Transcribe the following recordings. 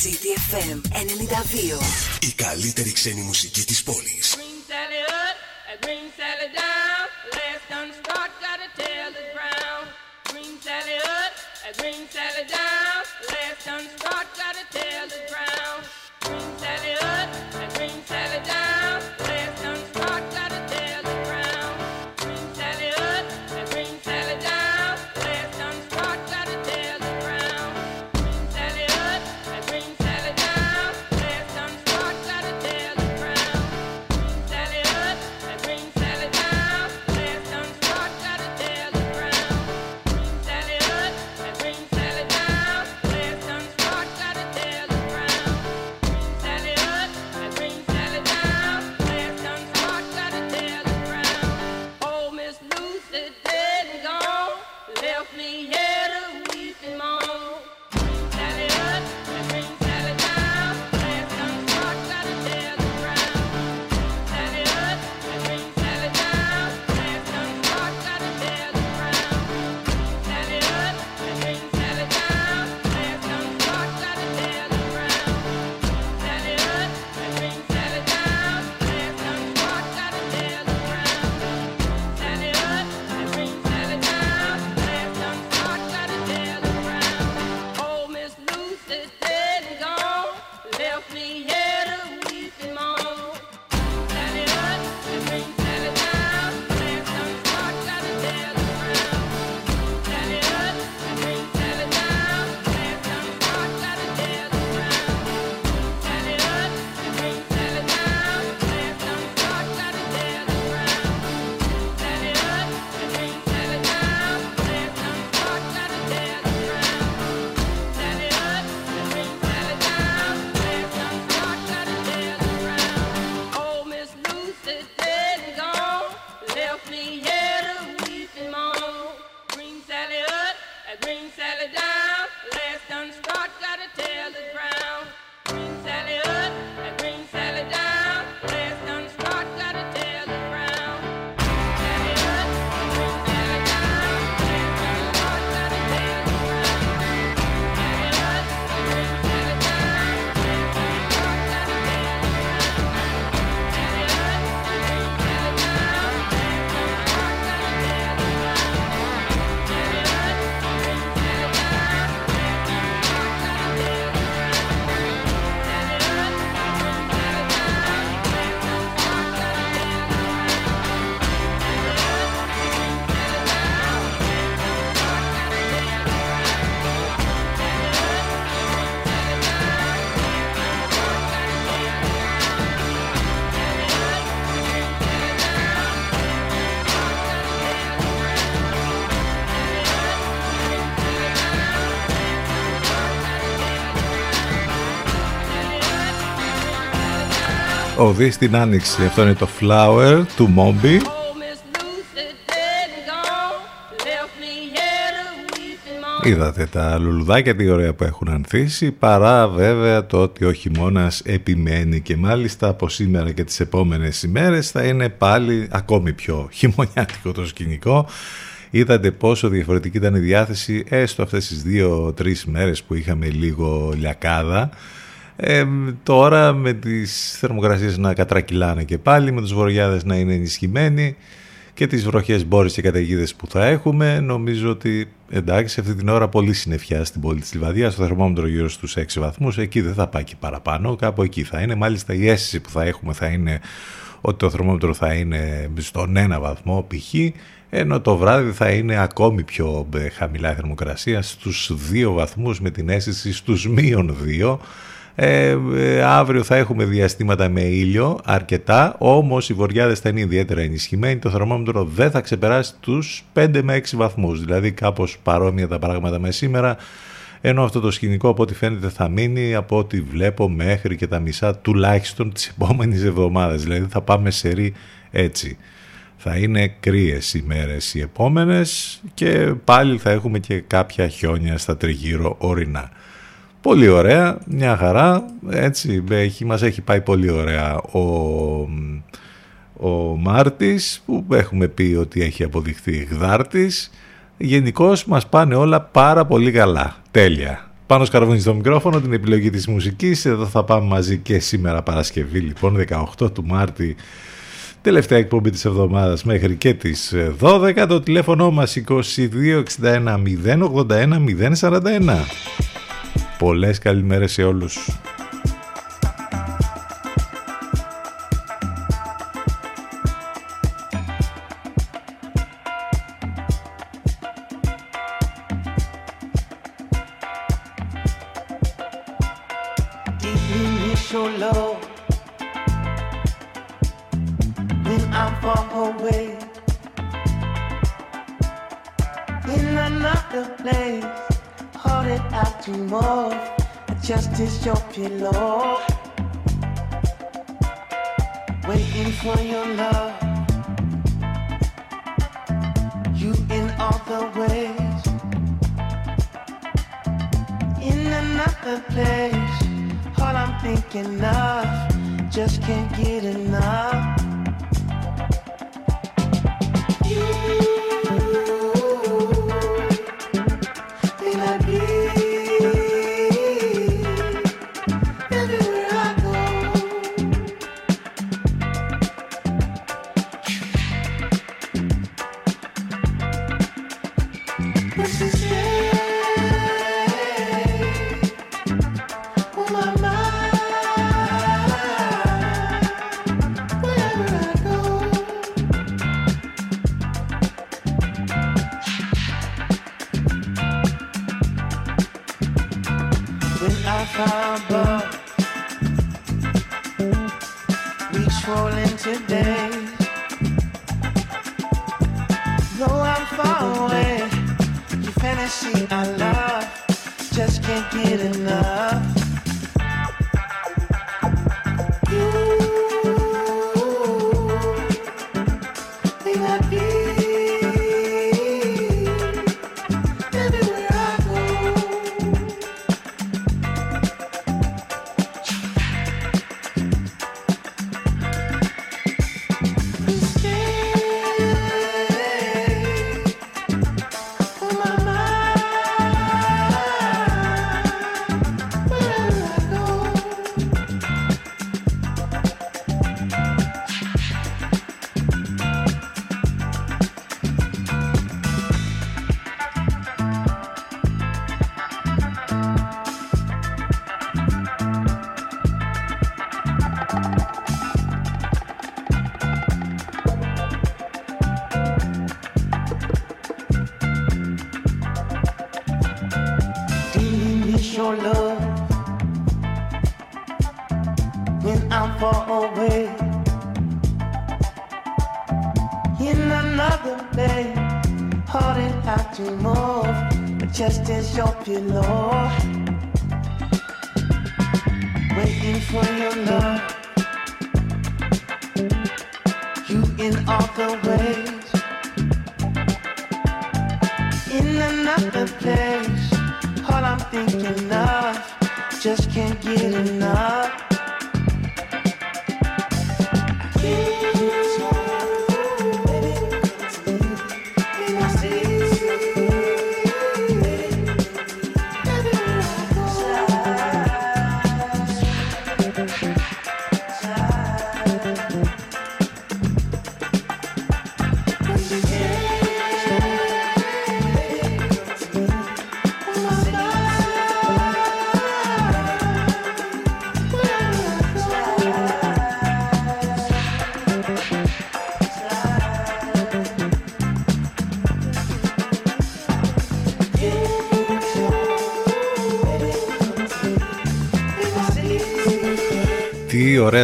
CDFM 92. Η καλύτερη ξένη μουσική της πόλης. Green Sally up, a green Sally down. Last done Ο Δης στην άνοιξη. Αυτό είναι το Flower του Moby. Είδατε τα λουλουδάκια τι ωραία που έχουν ανθίσει παρά βέβαια το ότι ο χειμώνας επιμένει και μάλιστα από σήμερα και τις επόμενες ημέρες θα είναι πάλι ακόμη πιο χειμωνιάτικο το σκηνικό είδατε πόσο διαφορετική ήταν η διάθεση έστω αυτές τις δύο-τρεις μέρες που είχαμε λίγο λιακάδα ε, τώρα με τις θερμοκρασίες να κατρακυλάνε και πάλι με τους βοριάδες να είναι ενισχυμένοι και τις βροχές μπόρες και καταιγίδες που θα έχουμε νομίζω ότι εντάξει αυτή την ώρα πολύ συννεφιά στην πόλη της Λιβαδίας στο θερμόμετρο γύρω στους 6 βαθμούς εκεί δεν θα πάει και παραπάνω κάπου εκεί θα είναι μάλιστα η αίσθηση που θα έχουμε θα είναι ότι το θερμόμετρο θα είναι στον ένα βαθμό π.χ. ενώ το βράδυ θα είναι ακόμη πιο ε, χαμηλά η θερμοκρασία στους 2 βαθμούς με την αίσθηση στους μείον 2 ε, ε, αύριο θα έχουμε διαστήματα με ήλιο αρκετά, όμως οι βοριάδες θα είναι ιδιαίτερα ενισχυμένοι. Το θερμόμετρο δεν θα ξεπεράσει τους 5 με 6 βαθμούς, δηλαδή κάπως παρόμοια τα πράγματα με σήμερα. Ενώ αυτό το σκηνικό από ό,τι φαίνεται θα μείνει από ό,τι βλέπω μέχρι και τα μισά τουλάχιστον τις επόμενες εβδομάδες. Δηλαδή θα πάμε σε ρί έτσι. Θα είναι κρύες οι μέρες οι επόμενες και πάλι θα έχουμε και κάποια χιόνια στα τριγύρω ορεινά. Πολύ ωραία, μια χαρά, έτσι έχει, μας έχει πάει πολύ ωραία ο, ο Μάρτης που έχουμε πει ότι έχει αποδειχθεί γδάρτης. Γενικώς μας πάνε όλα πάρα πολύ καλά, τέλεια. Πάνω σκαρβούνι στο μικρόφωνο, την επιλογή της μουσικής. Εδώ θα πάμε μαζί και σήμερα Παρασκευή, λοιπόν, 18 του Μάρτη. Τελευταία εκπομπή της εβδομάδας μέχρι και τις 12. Το τηλέφωνο μας 2261 081 041. Πολλές καλημέρες σε όλους.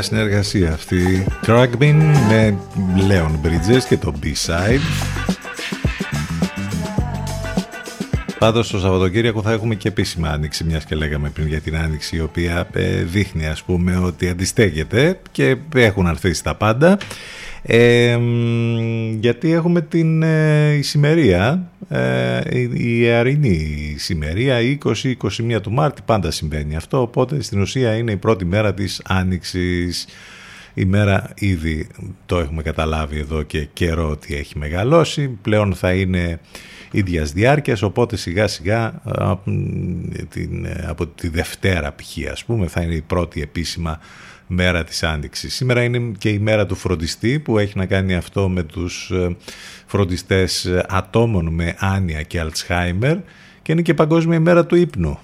Ωραία συνεργασία αυτή. Crackbin με Leon Bridges και το B-Side. Πάντως το Σαββατοκύριακο θα έχουμε και επίσημα άνοιξη, μιας και λέγαμε πριν για την άνοιξη, η οποία ε, δείχνει ας πούμε ότι αντιστέκεται και έχουν αρθίσει τα πάντα. Ε, γιατί έχουμε την ε, ησημερία, ε, η ιερινή ησημερία 20-21 του Μάρτη, πάντα συμβαίνει αυτό, οπότε στην ουσία είναι η πρώτη μέρα της Άνοιξης. Η μέρα ήδη το έχουμε καταλάβει εδώ και καιρό ότι έχει μεγαλώσει. Πλέον θα είναι ίδιας διάρκειας, οπότε σιγά σιγά από τη Δευτέρα π.χ. ας πούμε θα είναι η πρώτη επίσημα μέρα της Άνοιξης. Σήμερα είναι και η μέρα του φροντιστή που έχει να κάνει αυτό με τους ε, φροντιστές ατόμων με άνοια και αλτσχάιμερ και είναι και παγκόσμια ημέρα του ύπνου.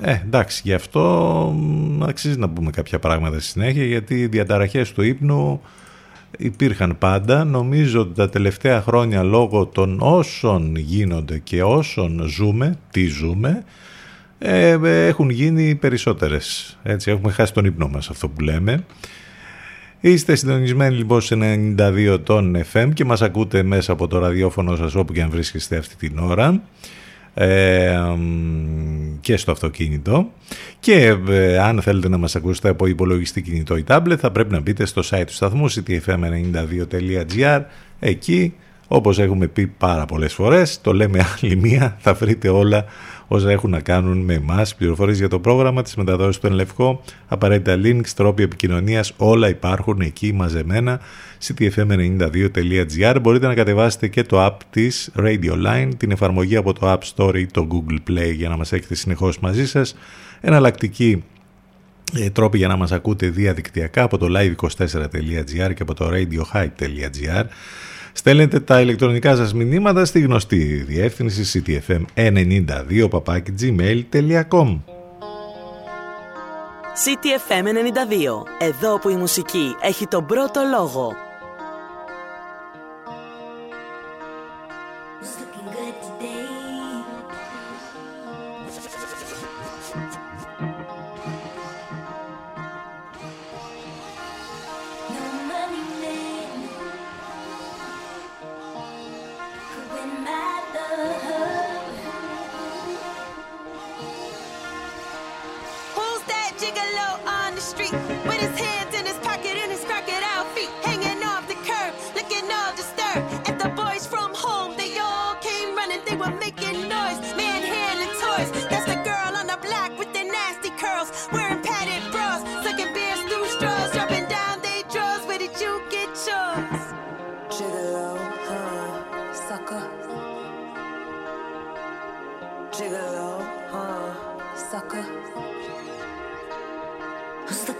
Ε, εντάξει, γι' αυτό αξίζει να πούμε κάποια πράγματα στη συνέχεια γιατί οι διαταραχές του ύπνου υπήρχαν πάντα. Νομίζω ότι τα τελευταία χρόνια λόγω των όσων γίνονται και όσων ζούμε, τι ζούμε, ε, έχουν γίνει περισσότερες. Έτσι, έχουμε χάσει τον ύπνο μας αυτό που λέμε. Είστε συντονισμένοι λοιπόν σε 92 των FM και μας ακούτε μέσα από το ραδιόφωνο σας όπου και αν βρίσκεστε αυτή την ώρα ε, και στο αυτοκίνητο. Και ε, αν θέλετε να μας ακούσετε από υπολογιστή κινητό ή tablet θα πρέπει να μπείτε στο site του σταθμού ctfm92.gr εκεί όπως έχουμε πει πάρα πολλές φορές το λέμε άλλη μία θα βρείτε όλα όσα έχουν να κάνουν με εμάς, πληροφορίες για το πρόγραμμα, τη μεταδόση του Ενλευκό, απαραίτητα links, τρόποι επικοινωνίας, όλα υπάρχουν εκεί μαζεμένα. ctfm92.gr Μπορείτε να κατεβάσετε και το app της Radio Line, την εφαρμογή από το App Store ή το Google Play για να μας έχετε συνεχώς μαζί σας. Εναλλακτική ε, τρόποι για να μας ακούτε διαδικτυακά από το live24.gr και από το radiohype.gr Στέλνετε τα ηλεκτρονικά σας μηνύματα στη γνωστή διεύθυνση ctfm92 gmail.com CTFM 92. Εδώ που η μουσική έχει τον πρώτο λόγο.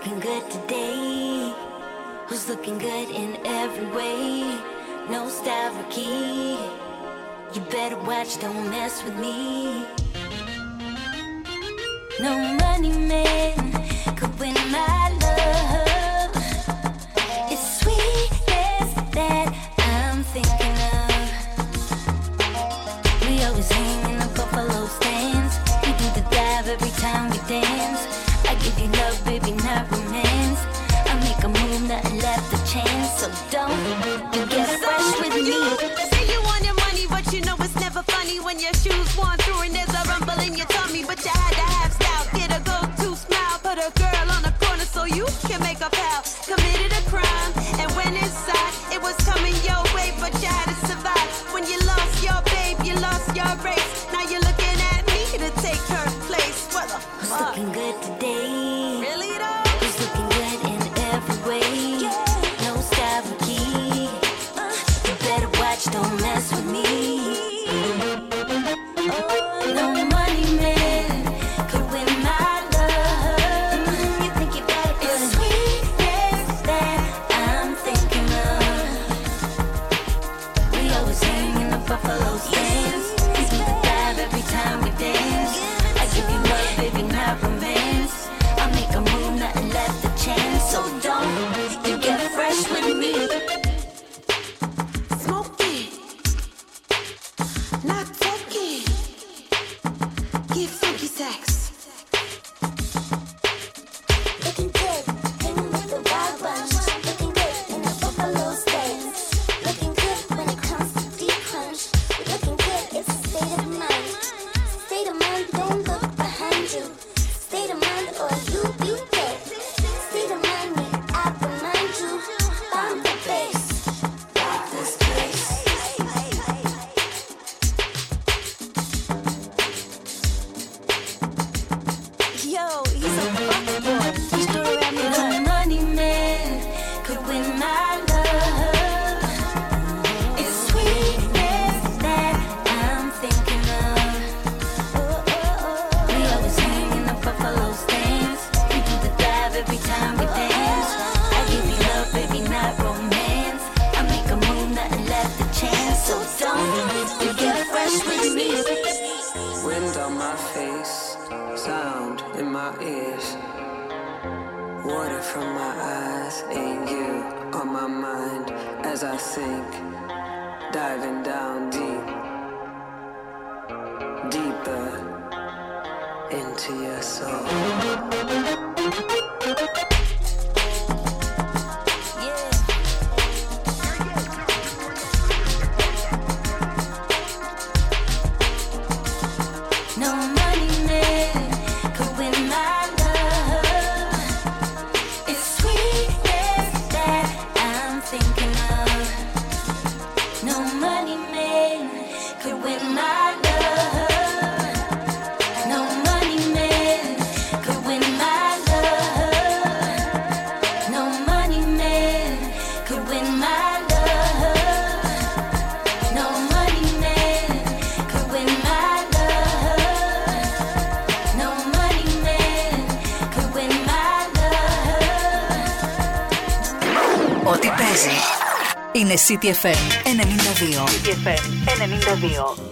looking good today? Who's looking good in every way? No Stavroki. You better watch, don't mess with me. No money man could win my love. It's sweetness that I'm thinking of. We always hang in the buffalo stands. We do the dive every time we dance. I give you love, baby. Παίζει. Είναι CTFM 92. CTFM 92.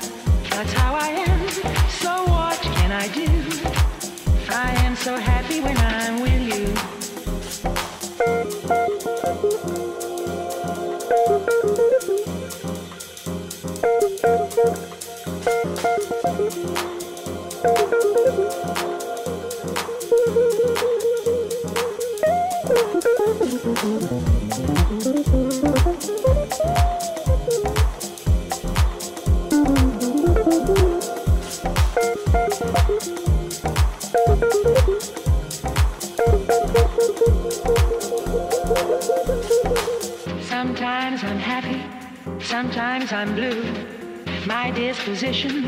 That's how I am. So what can I do? I am so happy when I'm with you. you. position?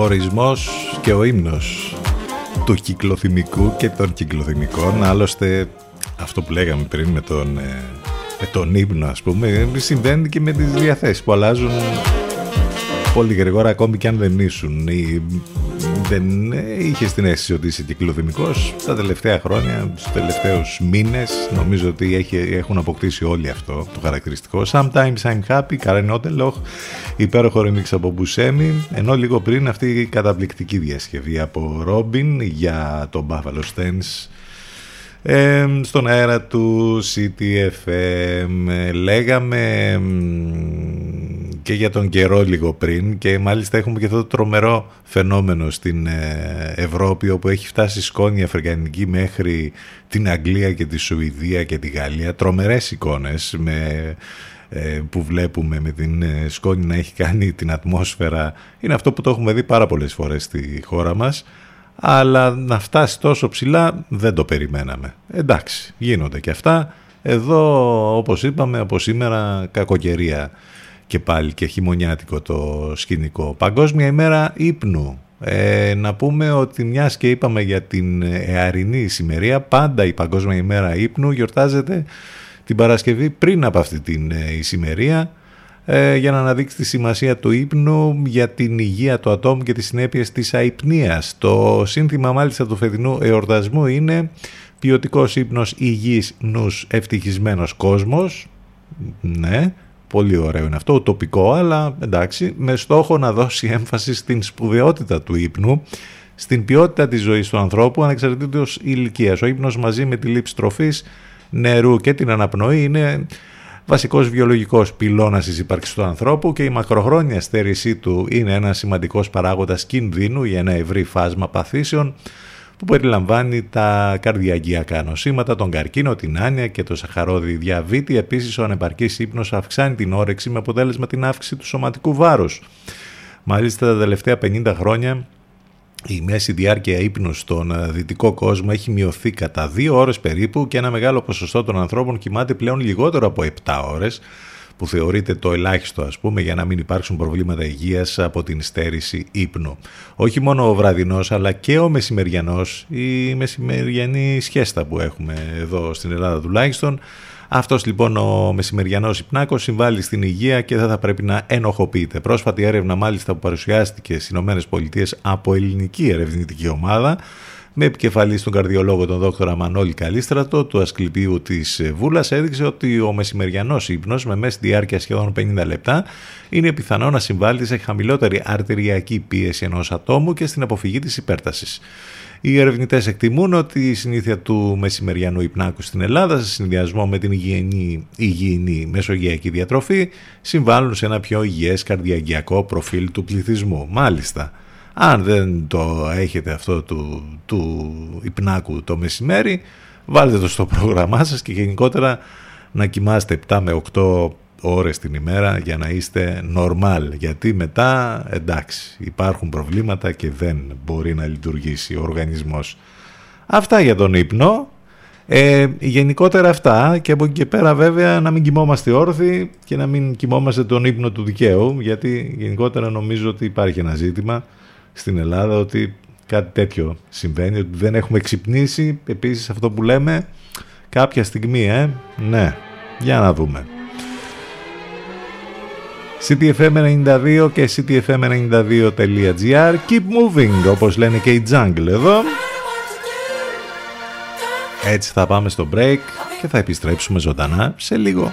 Ορισμός και ο ύμνος του κυκλοθυμικού και των κυκλοθυμικών. Άλλωστε αυτό που λέγαμε πριν με τον, ε, με τον ύμνο ας πούμε συμβαίνει και με τις διαθέσεις που αλλάζουν πολύ γρήγορα ακόμη και αν δεν ήσουν ή δεν είχε την αίσθηση ότι είσαι κυκλοθυμικός τα τελευταία χρόνια, τους τελευταίους μήνες. Νομίζω ότι έχει, έχουν αποκτήσει όλοι αυτό το χαρακτηριστικό. Sometimes I'm happy, Karen Otelloch υπέροχο remix από Μπουσέμι ενώ λίγο πριν αυτή η καταπληκτική διασκευή από Robin για τον Buffalo Stance ε, στον αέρα του CTFM λέγαμε και για τον καιρό λίγο πριν και μάλιστα έχουμε και αυτό το τρομερό φαινόμενο στην ε, Ευρώπη όπου έχει φτάσει σκόνη αφρικανική μέχρι την Αγγλία και τη Σουηδία και τη Γαλλία. Τρομερές εικόνες με, ε, που βλέπουμε με την ε, σκόνη να έχει κάνει την ατμόσφαιρα είναι αυτό που το έχουμε δει πάρα πολλές φορές στη χώρα μας αλλά να φτάσει τόσο ψηλά δεν το περιμέναμε. Εντάξει, γίνονται και αυτά. Εδώ, όπως είπαμε, από σήμερα κακοκαιρία και πάλι και χειμωνιάτικο το σκηνικό. Παγκόσμια ημέρα ύπνου. Ε, να πούμε ότι μιας και είπαμε για την εαρινή ησημερία, πάντα η Παγκόσμια ημέρα ύπνου γιορτάζεται την Παρασκευή πριν από αυτή την ε, ησημερία ε, για να αναδείξει τη σημασία του ύπνου για την υγεία του ατόμου και τις συνέπειες της αϊπνίας. Το σύνθημα μάλιστα του φετινού εορτασμού είναι ποιοτικός ύπνος υγιής νους ευτυχισμένος κόσμος. Ναι, πολύ ωραίο είναι αυτό, τοπικό, αλλά εντάξει, με στόχο να δώσει έμφαση στην σπουδαιότητα του ύπνου, στην ποιότητα της ζωής του ανθρώπου, ανεξαρτήτως ηλικίας. Ο ύπνος μαζί με τη λήψη τροφής, νερού και την αναπνοή είναι βασικός βιολογικός πυλώνας της ύπαρξης του ανθρώπου και η μακροχρόνια στέρησή του είναι ένας σημαντικός παράγοντας κινδύνου για ένα ευρύ φάσμα παθήσεων που περιλαμβάνει τα καρδιακιακά νοσήματα, τον καρκίνο, την άνοια και το σαχαρόδι διαβήτη. Επίσης, ο ανεπαρκής ύπνος αυξάνει την όρεξη με αποτέλεσμα την αύξηση του σωματικού βάρους. Μάλιστα, τα τελευταία 50 χρόνια η μέση διάρκεια ύπνου στον ε, δυτικό κόσμο έχει μειωθεί κατά δύο ώρες περίπου και ένα μεγάλο ποσοστό των ανθρώπων κοιμάται πλέον λιγότερο από 7 ώρες που θεωρείται το ελάχιστο ας πούμε για να μην υπάρξουν προβλήματα υγείας από την στέρηση ύπνου. Όχι μόνο ο βραδινός αλλά και ο μεσημεριανός, η μεσημεριανή σχέστα που έχουμε εδώ στην Ελλάδα τουλάχιστον αυτός λοιπόν ο μεσημεριανός υπνάκος συμβάλλει στην υγεία και δεν θα πρέπει να ενοχοποιείται. Πρόσφατη έρευνα, μάλιστα, που παρουσιάστηκε στις ΗΠΑ από ελληνική ερευνητική ομάδα, με επικεφαλή στον καρδιολόγο τον Δόκτωρα Μανώλη Καλίστρατο του Ασκληπίου της Βούλας, έδειξε ότι ο μεσημεριανός ύπνος με μέση διάρκεια σχεδόν 50 λεπτά είναι πιθανό να συμβάλλει σε χαμηλότερη αρτεριακή πίεση ενός ατόμου και στην αποφυγή της υπέρτασης. Οι ερευνητές εκτιμούν ότι η συνήθεια του μεσημεριανού υπνάκου στην Ελλάδα, σε συνδυασμό με την υγιεινή, υγιεινή μεσογειακή διατροφή, συμβάλλουν σε ένα πιο υγιές καρδιαγγειακό προφίλ του πληθυσμού. Μάλιστα, αν δεν το έχετε αυτό του, του υπνάκου το μεσημέρι, βάλτε το στο πρόγραμμά σας και γενικότερα να κοιμάστε 7 με 8 ώρες την ημέρα για να είστε normal γιατί μετά εντάξει υπάρχουν προβλήματα και δεν μπορεί να λειτουργήσει ο οργανισμός. Αυτά για τον ύπνο. Ε, γενικότερα αυτά και από εκεί και πέρα βέβαια να μην κοιμόμαστε όρθιοι και να μην κοιμόμαστε τον ύπνο του δικαίου γιατί γενικότερα νομίζω ότι υπάρχει ένα ζήτημα στην Ελλάδα ότι κάτι τέτοιο συμβαίνει ότι δεν έχουμε ξυπνήσει. Επίσης αυτό που λέμε κάποια στιγμή ε, ναι για να δούμε CTFM92 και CTFM92.gr Keep moving όπως λένε και οι Jungle εδώ. Έτσι θα πάμε στο break και θα επιστρέψουμε ζωντανά σε λίγο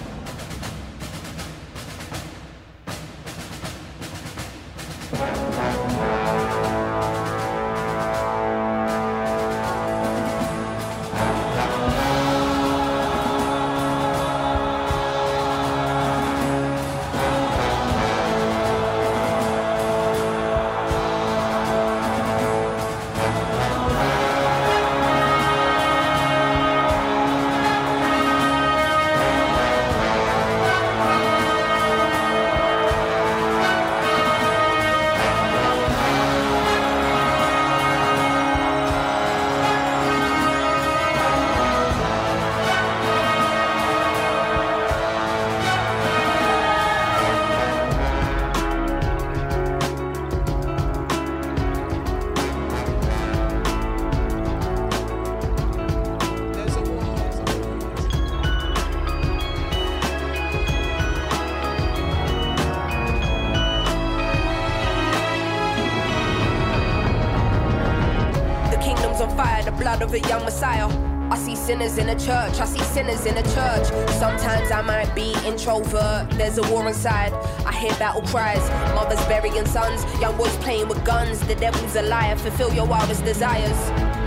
Sinners in a church, I see sinners in a church. Sometimes I might be introvert, there's a war inside. I hear battle cries, mothers burying sons, young boys playing with guns. The devil's a liar, fulfill your wildest desires.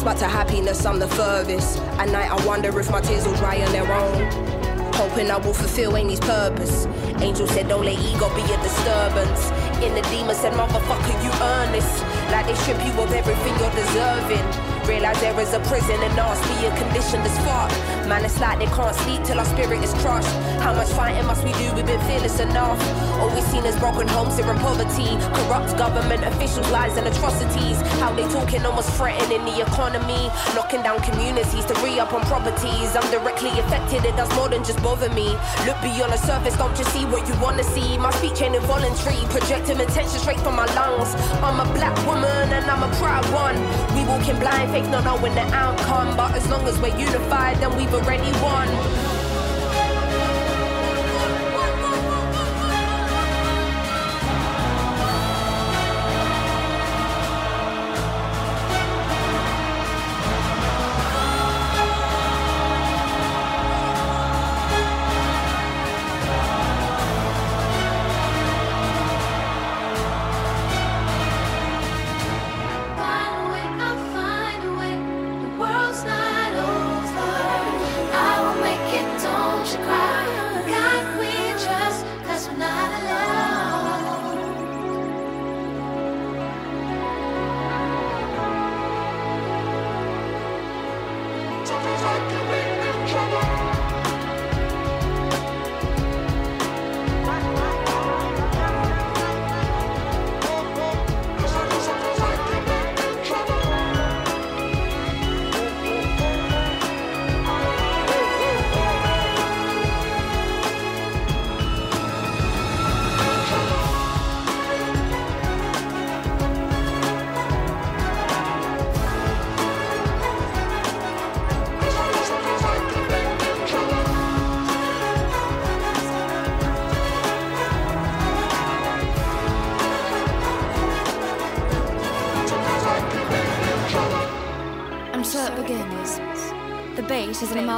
To but to happiness I'm the furthest. At night I wonder if my tears will dry on their own. Hoping I will fulfill Amy's purpose. Angel said, don't let ego be a disturbance. In the demon said, motherfucker, you earn this. Like they strip you of everything you're deserving. Realize there is a prison and me a condition that's fucked. Man, it's like they can't sleep till our spirit is crushed. How much fighting must we do? We've been fearless enough. We've seen is broken homes here in poverty. Corrupt government officials, lies and atrocities. How they talking almost threatening the economy. Knocking down communities to re up on properties. I'm directly affected, it does more than just bother me. Look beyond the surface, don't just see what you wanna see. My speech ain't involuntary, projecting attention straight from my lungs. I'm a black woman and I'm a proud one. We walking blind, faith not knowing the outcome. But as long as we're unified, then we've already won.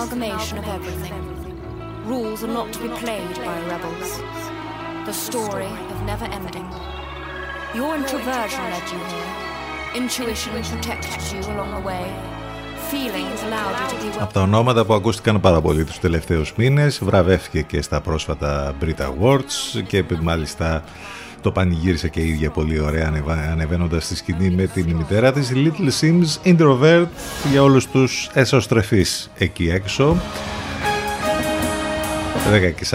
Amalgamation of everything. Rules are not to be played by rebels. The story of never ending. Your introversion led you here. Intuition protected you along the way. Feelings allowed you to be well. Από τα ονόματα που ακούστηκαν πάρα πολύ τους τελευταίους μήνες βραβεύτηκε και στα πρόσφατα Brit Awards και μάλιστα το πανηγύρισε και η ίδια πολύ ωραία ανεβα- ανεβαίνοντας στη σκηνή με την μητέρα της Little Sims Introvert για όλους τους εσωστρεφείς εκεί έξω 10 και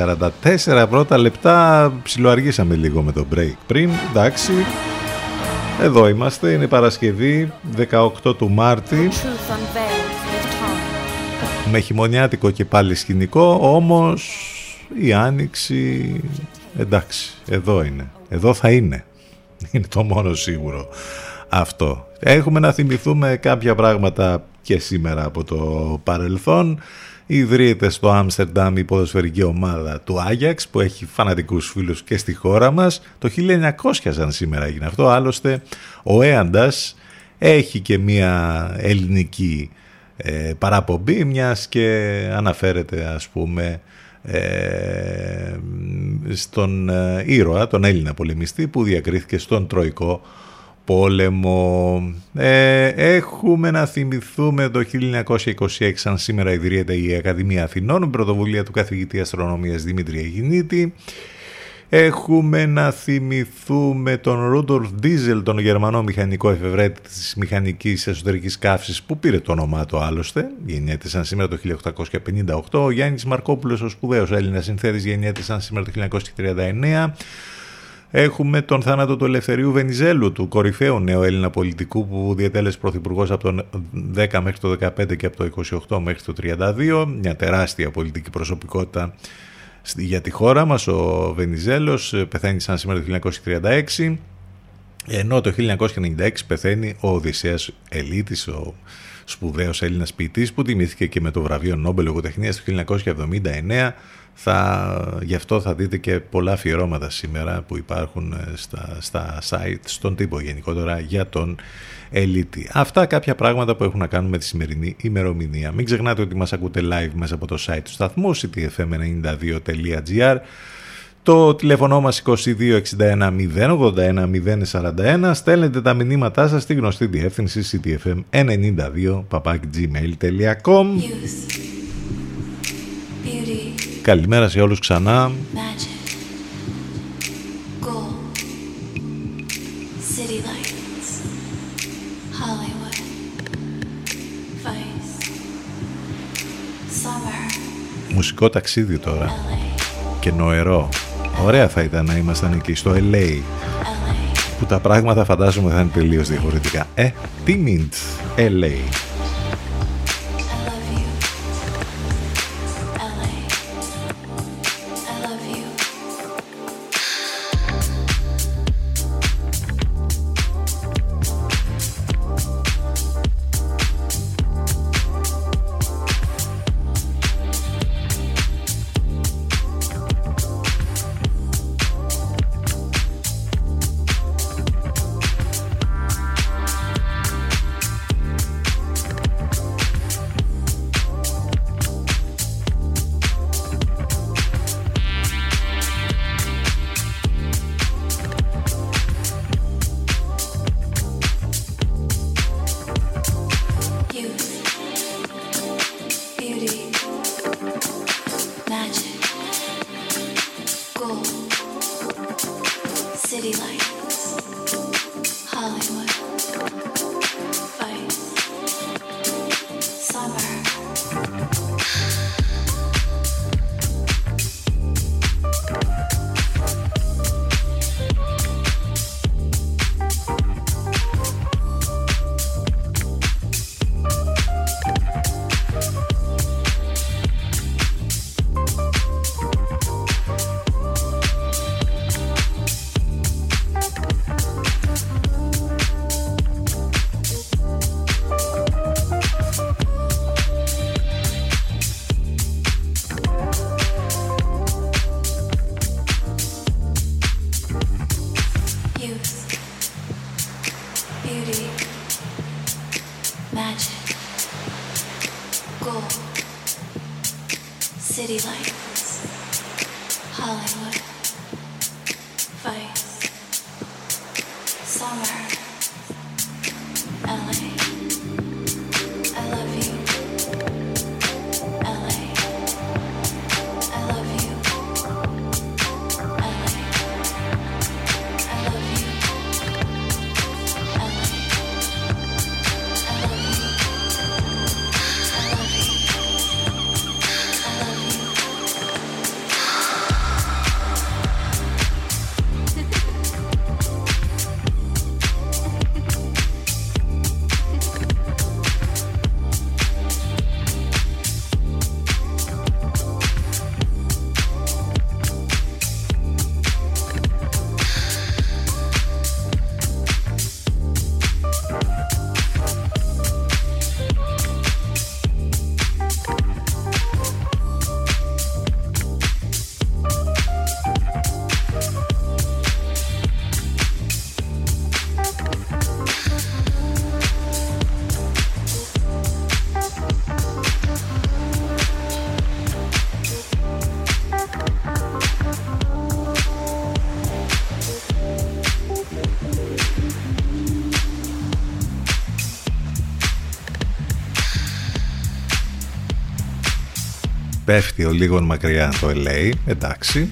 44 πρώτα λεπτά ψιλοαργήσαμε λίγο με το break πριν εντάξει εδώ είμαστε είναι Παρασκευή 18 του Μάρτη Truth unveiled with time. με χειμωνιάτικο και πάλι σκηνικό, όμως η Άνοιξη, εντάξει, εδώ είναι. Εδώ θα είναι. Είναι το μόνο σίγουρο αυτό. Έχουμε να θυμηθούμε κάποια πράγματα και σήμερα από το παρελθόν. Ιδρύεται στο Άμστερνταμ η ποδοσφαιρική ομάδα του Άγιαξ που έχει φανατικούς φίλους και στη χώρα μας. Το 1900 σαν σήμερα έγινε αυτό. Άλλωστε ο Έαντας έχει και μια ελληνική ε, παραπομπή μιας και αναφέρεται ας πούμε ε, στον ε, ήρωα, τον Έλληνα πολεμιστή που διακρίθηκε στον Τροϊκό πόλεμο. Ε, έχουμε να θυμηθούμε το 1926 σαν σήμερα ιδρύεται η Ακαδημία Αθηνών με πρωτοβουλία του καθηγητή αστρονομίας Δημήτρη Αιγινίτη. Έχουμε να θυμηθούμε τον Ρούντολφ Ντίζελ, τον Γερμανό μηχανικό εφευρέτη της μηχανικής εσωτερικής καύσης που πήρε το όνομά του άλλωστε, γεννιέται σαν σήμερα το 1858. Ο Γιάννης Μαρκόπουλος, ο σπουδαίος Έλληνας συνθέτης, γεννιέται σαν σήμερα το 1939. Έχουμε τον θάνατο του Ελευθερίου Βενιζέλου, του κορυφαίου νέου Έλληνα πολιτικού που διατέλεσε πρωθυπουργός από το 10 μέχρι το 15 και από το 28 μέχρι το 32. Μια τεράστια πολιτική προσωπικότητα στη- για τη χώρα μας. Ο Βενιζέλος ε, πεθαίνει σαν σήμερα το 1936. Ενώ το 1996 πεθαίνει ο Οδυσσέας Ελίτης, ο σπουδαίος Έλληνας ποιητής που τιμήθηκε και με το βραβείο Νόμπελ Λογοτεχνίας το 1979. Θα, γι' αυτό θα δείτε και πολλά αφιερώματα σήμερα που υπάρχουν ε, στα, στα site, στον τύπο γενικότερα για τον Ελίτη. Αυτά κάποια πράγματα που έχουν να κάνουν με τη σημερινή ημερομηνία. Μην ξεχνάτε ότι μας ακούτε live μέσα από το site του σταθμού ctfm92.gr το τηλέφωνο μας 2261 081 041 στέλνετε τα μηνύματά σας στη γνωστή διεύθυνση ctfm92 gmail.com Beauty, Καλημέρα σε όλους ξανά. magic, gold, city lights, Hollywood, vice, summer, Μουσικό ταξίδι τώρα και νοερό. Ωραία θα ήταν να ήμασταν εκεί στο LA που τα πράγματα φαντάζομαι θα είναι τελείως διαφορετικά. Ε, τι μιντ, LA. Πέφτει ο λίγο μακριά το LA, εντάξει.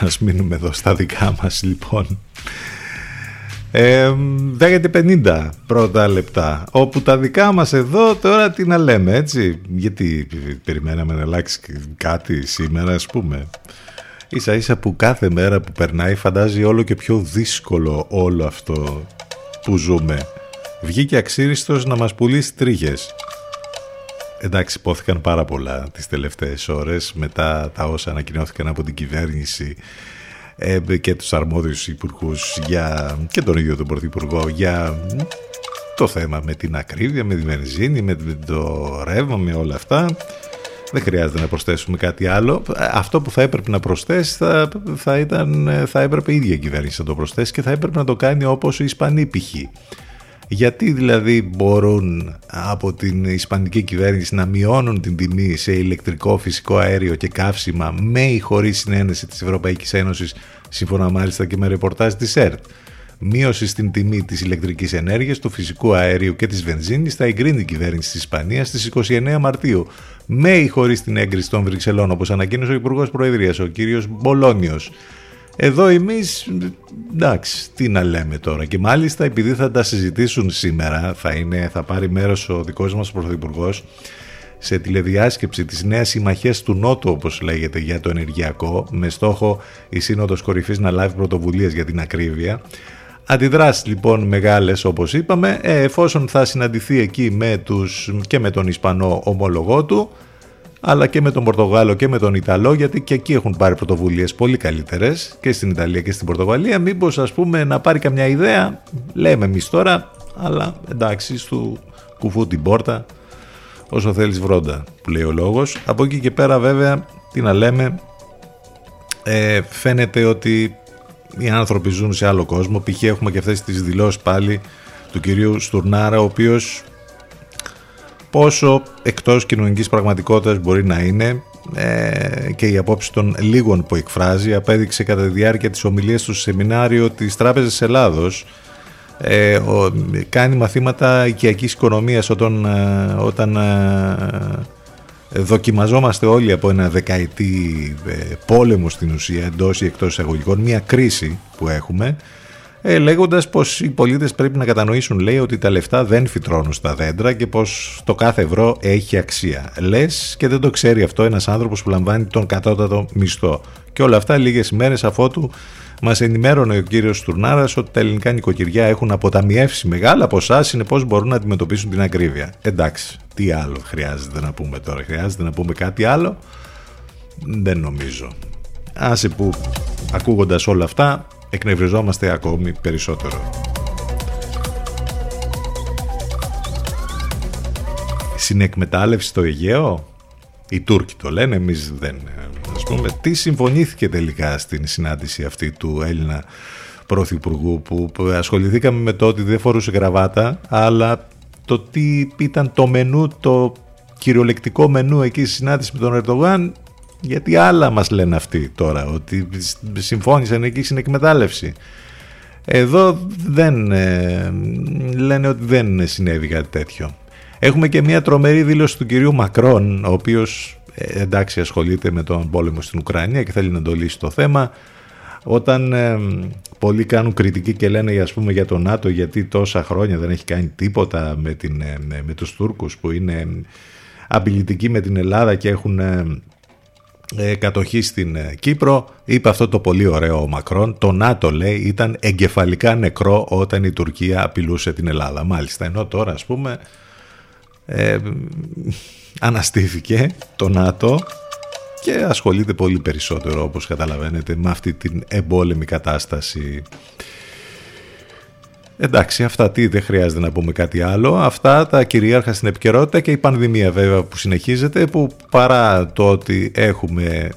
Ας μείνουμε εδώ στα δικά μας λοιπόν. Ε, 10 και 50 πρώτα λεπτά όπου τα δικά μας εδώ τώρα τι να λέμε έτσι γιατί περιμέναμε να αλλάξει κάτι σήμερα ας πούμε ίσα ίσα που κάθε μέρα που περνάει φαντάζει όλο και πιο δύσκολο όλο αυτό που ζούμε βγήκε αξίριστος να μας πουλήσει τρίχες εντάξει υπόθηκαν πάρα πολλά τις τελευταίες ώρες μετά τα όσα ανακοινώθηκαν από την κυβέρνηση ε, και τους αρμόδιους υπουργούς για, και τον ίδιο τον Πρωθυπουργό για το θέμα με την ακρίβεια, με τη βενζίνη, με το ρεύμα, με όλα αυτά. Δεν χρειάζεται να προσθέσουμε κάτι άλλο. Αυτό που θα έπρεπε να προσθέσει θα, θα, ήταν, θα έπρεπε η ίδια η κυβέρνηση να το προσθέσει και θα έπρεπε να το κάνει όπως οι Ισπανοί π.χ. Γιατί δηλαδή μπορούν από την Ισπανική κυβέρνηση να μειώνουν την τιμή σε ηλεκτρικό, φυσικό αέριο και καύσιμα με ή χωρίς συνένεση της Ευρωπαϊκής Ένωσης, σύμφωνα μάλιστα και με ρεπορτάζ της ΕΡΤ. Μείωση στην τιμή της ηλεκτρικής ενέργειας, του φυσικού αερίου και της βενζίνης θα εγκρίνει η κυβέρνηση της Ισπανίας στις 29 Μαρτίου, με ή χωρίς την έγκριση των Βρυξελών, όπως ανακοίνωσε ο Υπουργός Προεδρίας, ο κύριος Μπολόνιος. Εδώ εμείς, εντάξει, τι να λέμε τώρα. Και μάλιστα επειδή θα τα συζητήσουν σήμερα, θα, είναι, θα πάρει μέρος ο δικός μας Πρωθυπουργός σε τηλεδιάσκεψη της νέας συμμαχίας του Νότου, όπως λέγεται, για το ενεργειακό, με στόχο η Σύνοδος Κορυφής να λάβει πρωτοβουλίες για την ακρίβεια. Αντιδράσεις λοιπόν μεγάλες όπως είπαμε, ε, εφόσον θα συναντηθεί εκεί με τους, και με τον Ισπανό ομολογό του, αλλά και με τον Πορτογάλο και με τον Ιταλό, γιατί και εκεί έχουν πάρει πρωτοβουλίες πολύ καλύτερες και στην Ιταλία και στην Πορτογαλία. Μήπως ας πούμε να πάρει καμιά ιδέα, λέμε εμείς τώρα, αλλά εντάξει, στο κουφού την πόρτα, όσο θέλεις βρόντα, που λέει ο λόγος. Από εκεί και πέρα, βέβαια, τι να λέμε, ε, φαίνεται ότι οι άνθρωποι ζουν σε άλλο κόσμο. Π.χ. έχουμε και αυτές τις δηλώσεις πάλι του κυρίου Στουρνάρα, ο οποίος πόσο εκτός κοινωνικής πραγματικότητας μπορεί να είναι ε, και η απόψη των λίγων που εκφράζει απέδειξε κατά τη διάρκεια της ομιλίας του στο σεμινάριο της Τράπεζας Ελλάδος ε, ο, κάνει μαθήματα οικιακής οικονομίας όταν, ε, όταν ε, δοκιμαζόμαστε όλοι από ένα δεκαετή ε, πόλεμο στην ουσία εντός ή εκτός εισαγωγικών μια κρίση που έχουμε ε, λέγοντας πως οι πολίτες πρέπει να κατανοήσουν λέει ότι τα λεφτά δεν φυτρώνουν στα δέντρα και πως το κάθε ευρώ έχει αξία. Λες και δεν το ξέρει αυτό ένας άνθρωπος που λαμβάνει τον κατώτατο μισθό. Και όλα αυτά λίγες μέρες αφότου μας ενημέρωνε ο κύριος Τουρνάρας ότι τα ελληνικά νοικοκυριά έχουν αποταμιεύσει μεγάλα ποσά, συνεπώς μπορούν να αντιμετωπίσουν την ακρίβεια. Εντάξει, τι άλλο χρειάζεται να πούμε τώρα, χρειάζεται να πούμε κάτι άλλο; Δεν νομίζω. Άσε που ακούγοντας όλα αυτά εκνευριζόμαστε ακόμη περισσότερο. Συνεκμετάλλευση στο Αιγαίο, οι Τούρκοι το λένε, εμείς δεν. Ας πούμε, τι συμφωνήθηκε τελικά στην συνάντηση αυτή του Έλληνα Πρωθυπουργού που ασχοληθήκαμε με το ότι δεν φορούσε γραβάτα, αλλά το τι ήταν το μενού το κυριολεκτικό μενού εκεί στη συνάντηση με τον Ερντογάν γιατί άλλα μας λένε αυτοί τώρα ότι συμφώνησαν εκεί στην εκμετάλλευση. Εδώ δεν ε, λένε ότι δεν συνέβη κάτι τέτοιο. Έχουμε και μια τρομερή δήλωση του κυρίου Μακρόν ο οποίος ε, εντάξει ασχολείται με τον πόλεμο στην Ουκρανία και θέλει να το λύσει το θέμα. Όταν ε, πολλοί κάνουν κριτική και λένε ας πούμε για το ΝΑΤΟ γιατί τόσα χρόνια δεν έχει κάνει τίποτα με, την, ε, με τους Τούρκους που είναι απειλητικοί με την Ελλάδα και έχουν ε, ε, κατοχή στην ε, Κύπρο. Είπε αυτό το πολύ ωραίο ο Μακρόν. Το ΝΑΤΟ λέει ήταν εγκεφαλικά νεκρό όταν η Τουρκία απειλούσε την Ελλάδα. Μάλιστα. Ενώ τώρα ας πούμε ε, αναστήθηκε το ΝΑΤΟ και ασχολείται πολύ περισσότερο όπως καταλαβαίνετε με αυτή την εμπόλεμη κατάσταση Εντάξει, αυτά τι δεν χρειάζεται να πούμε κάτι άλλο. Αυτά τα κυρίαρχα στην επικαιρότητα και η πανδημία βέβαια που συνεχίζεται που παρά το ότι έχουμε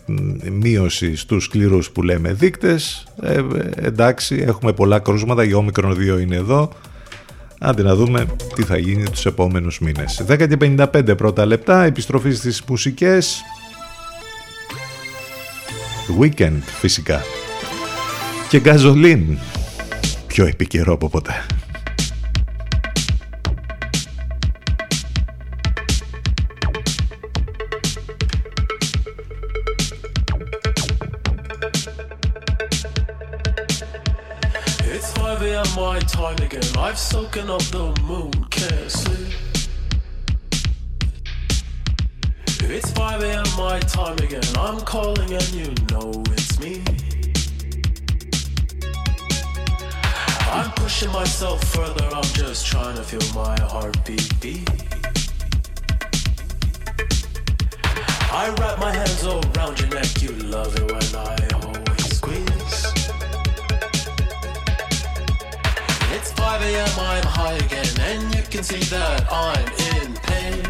μείωση στους σκληρούς που λέμε δείκτες ε, εντάξει έχουμε πολλά κρούσματα, η όμικρον 2 είναι εδώ Άντε να δούμε τι θα γίνει τους επόμενους μήνες. 10 και 55 πρώτα λεπτά, επιστροφή στις μουσικές. Weekend φυσικά. Και γκαζολίν πιο επικαιρό από ποτέ. It's 5 a.m. my time again. I've soaken up the moon, can't sleep. It's 5 a.m. my time again. I'm calling and you know it's me. I'm pushing myself further. I'm just trying to feel my heartbeat beat. I wrap my hands around your neck. You love it when I always squeeze. It's 5 a.m. I'm high again, and you can see that I'm in pain.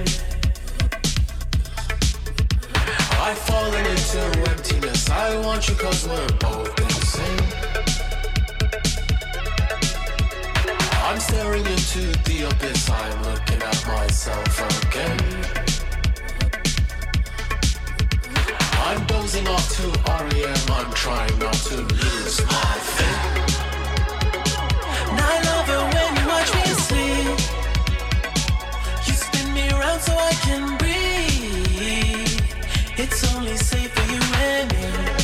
I've fallen into emptiness. I want you cause we're both insane. I'm staring into the abyss. I'm looking at myself again. I'm dozing off to REM. I'm trying not to lose my faith. And I love it when you watch me sleep. You spin me around so I can breathe. It's only safe for you and me.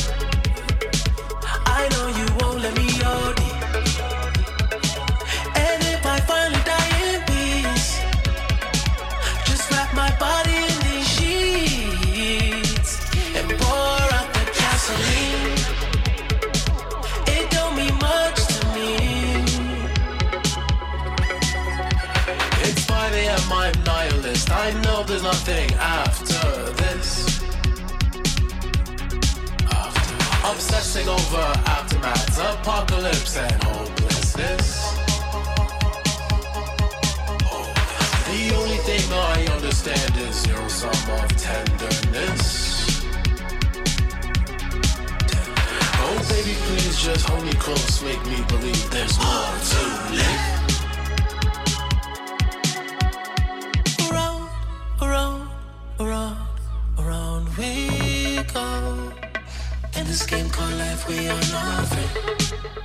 Obsessing over aftermaths, apocalypse, and hopelessness. The only thing I understand is your sum of tenderness. Oh, baby, please just hold me close, make me believe there's more to live. Life, we are nothing.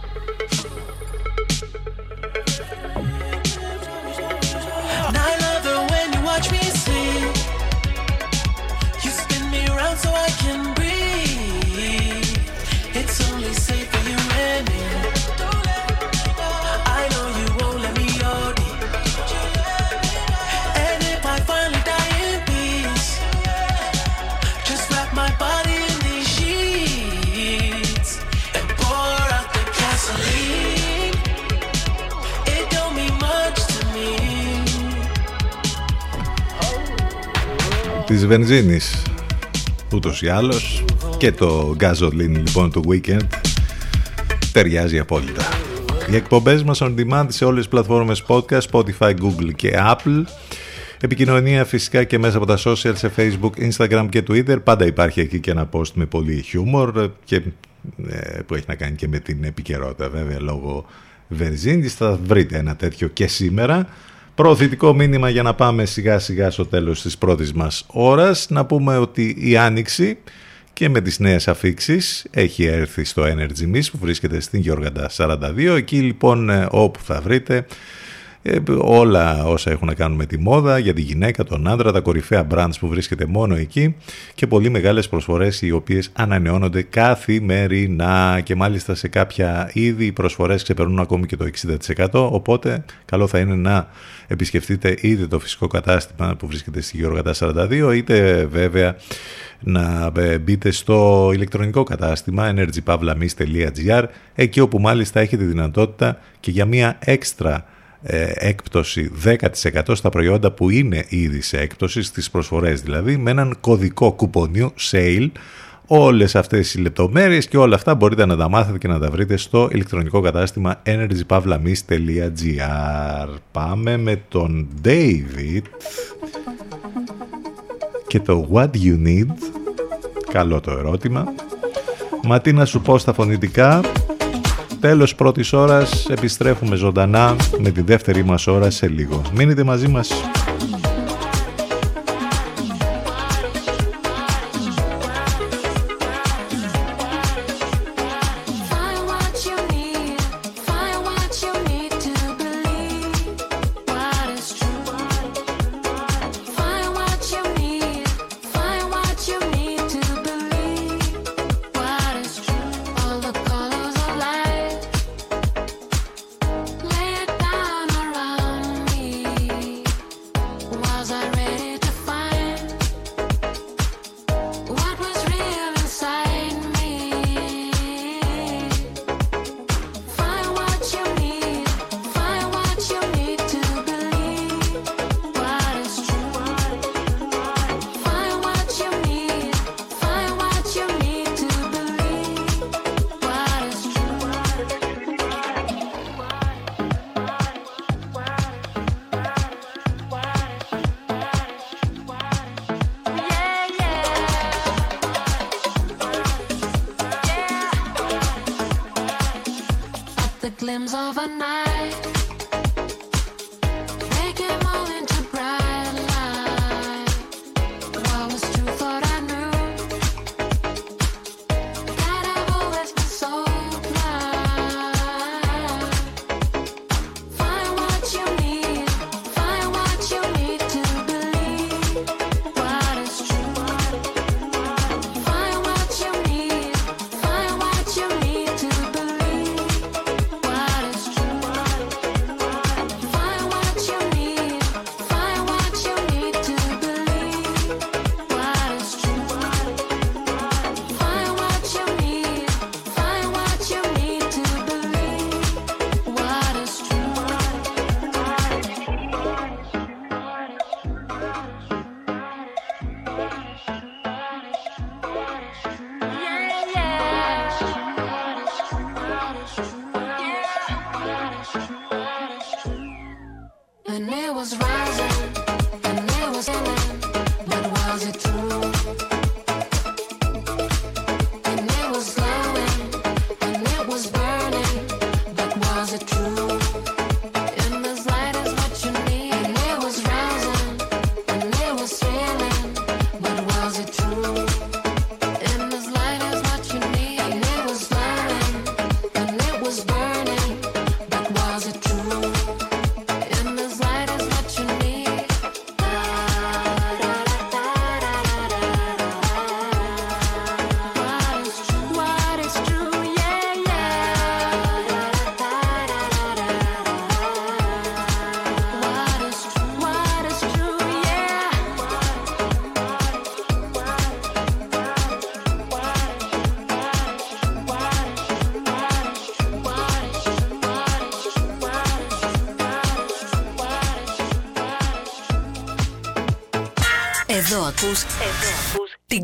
Της βενζίνης ούτως ή άλλως και το gasoline λοιπόν του weekend ταιριάζει απόλυτα. Οι εκπομπές μας on demand σε όλες τις πλατφόρμες podcast, Spotify, Google και Apple. Επικοινωνία φυσικά και μέσα από τα social σε Facebook, Instagram και Twitter. Πάντα υπάρχει εκεί και ένα post με πολύ χιούμορ και ε, που έχει να κάνει και με την επικαιρότητα βέβαια λόγω βενζίνης. Θα βρείτε ένα τέτοιο και σήμερα Προωθητικό μήνυμα για να πάμε σιγά σιγά στο τέλος της πρώτης μας ώρας. Να πούμε ότι η Άνοιξη και με τις νέες αφήξεις έχει έρθει στο Energy Miss που βρίσκεται στην Γιώργαντα 42. Εκεί λοιπόν ε, όπου θα βρείτε ε, όλα όσα έχουν να κάνουν με τη μόδα, για τη γυναίκα, τον άντρα, τα κορυφαία brands που βρίσκεται μόνο εκεί και πολύ μεγάλες προσφορές οι οποίες ανανεώνονται καθημερινά. Και μάλιστα σε κάποια είδη οι προσφορές ξεπερνούν ακόμη και το 60% οπότε καλό θα είναι να επισκεφτείτε είτε το φυσικό κατάστημα που βρίσκεται στη Γεωργατά 42 είτε βέβαια να ε, μπείτε στο ηλεκτρονικό κατάστημα energypavlamis.gr εκεί όπου μάλιστα έχετε δυνατότητα και για μια έξτρα ε, έκπτωση 10% στα προϊόντα που είναι ήδη σε έκπτωση, στις προσφορές δηλαδή, με έναν κωδικό κουπονίου sale. Όλες αυτές οι λεπτομέρειες και όλα αυτά μπορείτε να τα μάθετε και να τα βρείτε στο ηλεκτρονικό κατάστημα energypavlamis.gr Πάμε με τον David και το What You Need. Καλό το ερώτημα. Μα τι να σου πω στα φωνητικά, τέλος πρώτης ώρας επιστρέφουμε ζωντανά με τη δεύτερη μας ώρα σε λίγο. Μείνετε μαζί μας.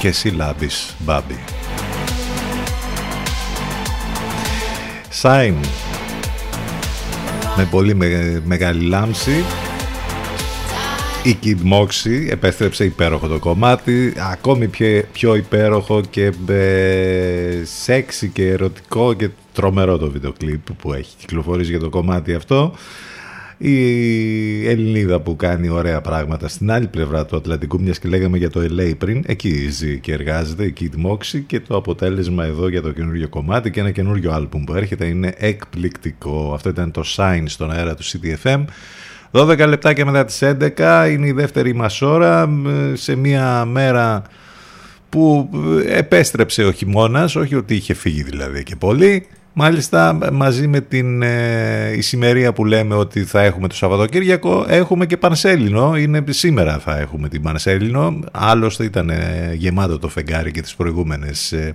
Και εσύ λάμπεις μπάμπι. Sign με πολύ με- μεγάλη λάμψη η Kid Moxie επέστρεψε υπέροχο το κομμάτι ακόμη πιο, πιο υπέροχο και ε, σεξι και ερωτικό και τρομερό το βίντεο κλιπ που έχει κυκλοφορήσει για το κομμάτι αυτό η Ελληνίδα που κάνει ωραία πράγματα στην άλλη πλευρά του Ατλαντικού μιας και λέγαμε για το LA πριν εκεί ζει και εργάζεται η Kid Moxie και το αποτέλεσμα εδώ για το καινούριο κομμάτι και ένα καινούριο άλμπουμ που έρχεται είναι εκπληκτικό αυτό ήταν το Sign στον αέρα του CTFM 12 λεπτά και μετά τις 11 είναι η δεύτερη μας ώρα μ, σε μια μέρα που ε, επέστρεψε ο χειμώνας, όχι ότι είχε φύγει δηλαδή και πολύ. Μάλιστα μαζί με την ε, ησημερία που λέμε ότι θα έχουμε το Σαββατοκύριακο έχουμε και Πανσέλινο, είναι σήμερα θα έχουμε την Πανσέλινο, άλλωστε ήταν ε, γεμάτο το φεγγάρι και τις προηγούμενες ε,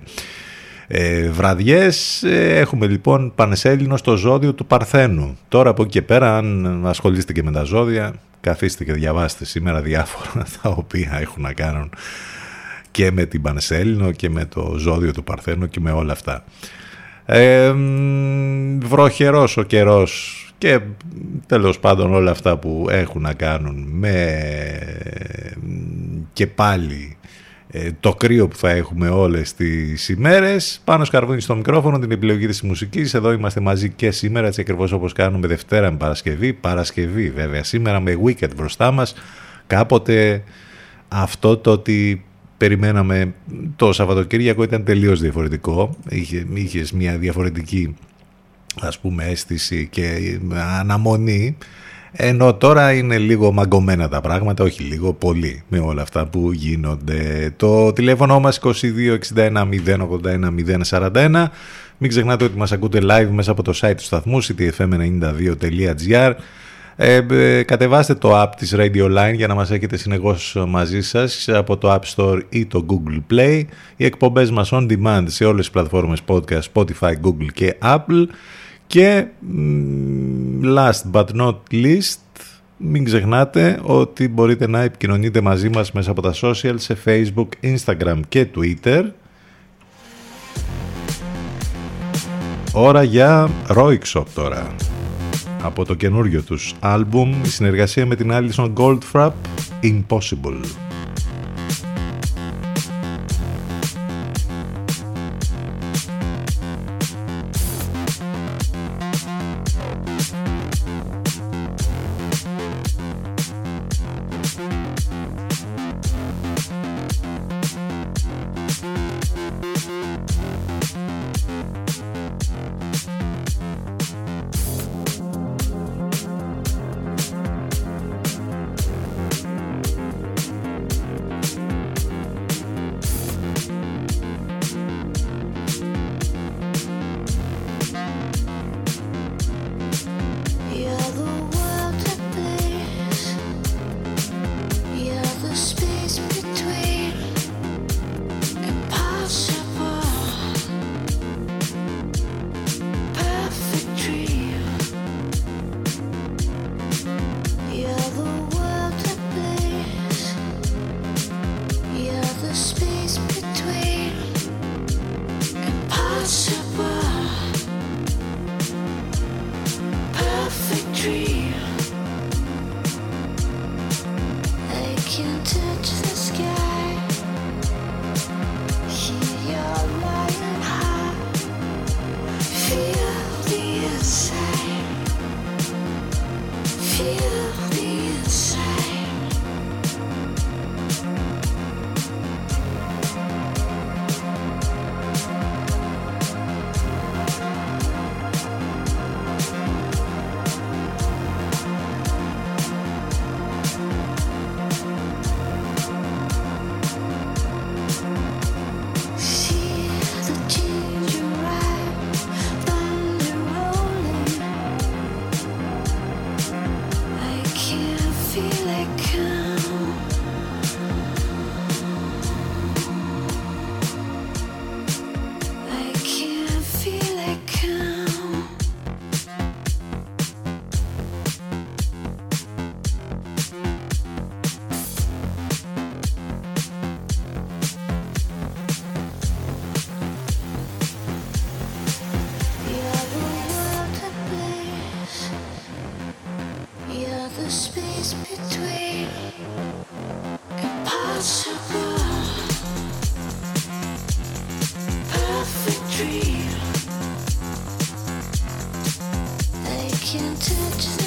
ε, βραδιές. Ε, έχουμε λοιπόν Πανσέλινο στο ζώδιο του Παρθένου. Τώρα από εκεί και πέρα αν ασχολείστε και με τα ζώδια καθίστε και διαβάστε σήμερα διάφορα τα οποία έχουν να κάνουν και με την Πανσέλινο και με το ζώδιο του Παρθένου και με όλα αυτά. Ε, μ, βροχερός ο καιρός και τέλος πάντων όλα αυτά που έχουν να κάνουν με και πάλι ε, το κρύο που θα έχουμε όλες τις ημέρες. Πάνω σκαρβούνι στο μικρόφωνο την επιλογή της μουσικής. Εδώ είμαστε μαζί και σήμερα, έτσι ακριβώς όπως κάνουμε Δευτέρα με Παρασκευή. Παρασκευή βέβαια σήμερα με weekend μπροστά μας. Κάποτε αυτό το ότι περιμέναμε το Σαββατοκύριακο ήταν τελείως διαφορετικό. Είχε, είχες μια διαφορετική ας πούμε αίσθηση και αναμονή ενώ τώρα είναι λίγο μαγκωμένα τα πράγματα, όχι λίγο, πολύ με όλα αυτά που γίνονται. Το τηλέφωνο μας 2261 081 041 μην ξεχνάτε ότι μας ακούτε live μέσα από το site του σταθμού ctfm92.gr ε, ε, κατεβάστε το app της Radio Line για να μας έχετε συνεχώς μαζί σας από το App Store ή το Google Play. Οι εκπομπές μας on demand σε όλες τις πλατφόρμες podcast, Spotify, Google και Apple. Και μ, last but not least, μην ξεχνάτε ότι μπορείτε να επικοινωνείτε μαζί μας μέσα από τα social σε Facebook, Instagram και Twitter. Ώρα για Roixop τώρα. Από το καινούριο τους άλμπουμ, η συνεργασία με την Alison Goldfrapp, Impossible. can't touch the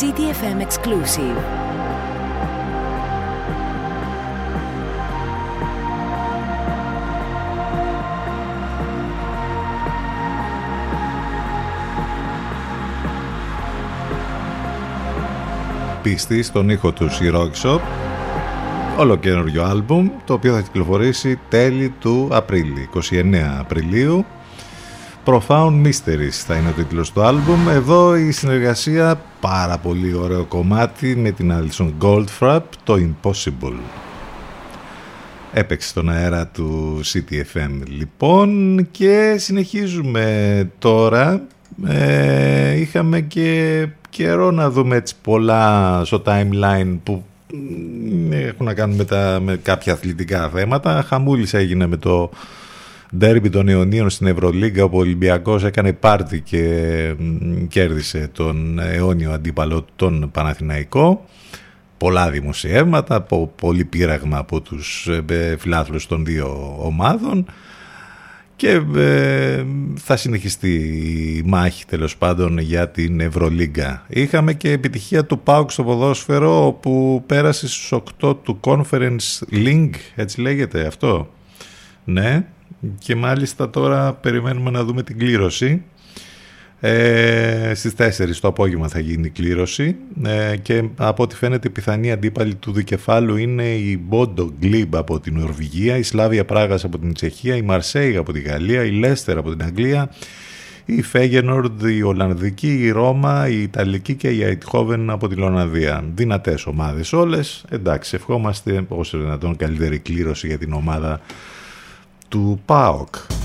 CTFM exclusive. Πίστη στον ήχο του η Rock Shop ολοκένουργιο άλμπουμ το οποίο θα κυκλοφορήσει τέλη του Απρίλη 29 Απριλίου Profound Mysteries θα είναι ο τίτλος του άλμπουμ. Εδώ η συνεργασία πάρα πολύ ωραίο κομμάτι με την Alison Goldfrapp το Impossible. Έπαιξε στον αέρα του CTFM λοιπόν και συνεχίζουμε τώρα. Ε, είχαμε και καιρό να δούμε έτσι πολλά στο timeline που μ, έχουν να κάνουν με, τα, με κάποια αθλητικά θέματα. Χαμούλης έγινε με το ντέρμπι των Ιωνίων στην Ευρωλίγκα όπου ο Ολυμπιακός έκανε πάρτι και μ, κέρδισε τον αιώνιο αντίπαλο του, τον Παναθηναϊκό. Πολλά δημοσιεύματα, πο- πολύ πείραγμα από τους ε, φιλάθλους των δύο ομάδων και ε, θα συνεχιστεί η μάχη τέλος πάντων για την Ευρωλίγκα. Είχαμε και επιτυχία του ΠΑΟΚ στο ποδόσφαιρο όπου πέρασε στους 8 του Conference Link, έτσι λέγεται αυτό. Ναι, και μάλιστα τώρα περιμένουμε να δούμε την κλήρωση. Ε, στις 4 το απόγευμα θα γίνει η κλήρωση ε, και από ό,τι φαίνεται η πιθανή αντίπαλη του δικεφάλου είναι η Bodo Glib από την Νορβηγία, η Σλάβια Πράγας από την Τσεχία, η Μαρσέη από τη Γαλλία, η Λέστερ από την Αγγλία, η Φέγενορντ, η Ολλανδική, η Ρώμα, η Ιταλική και η Αιτχόβεν από τη Ολλανδία. Δυνατές ομάδες όλες. Εντάξει, ευχόμαστε όσο δυνατόν καλύτερη κλήρωση για την ομάδα του ΠΑΟΚ.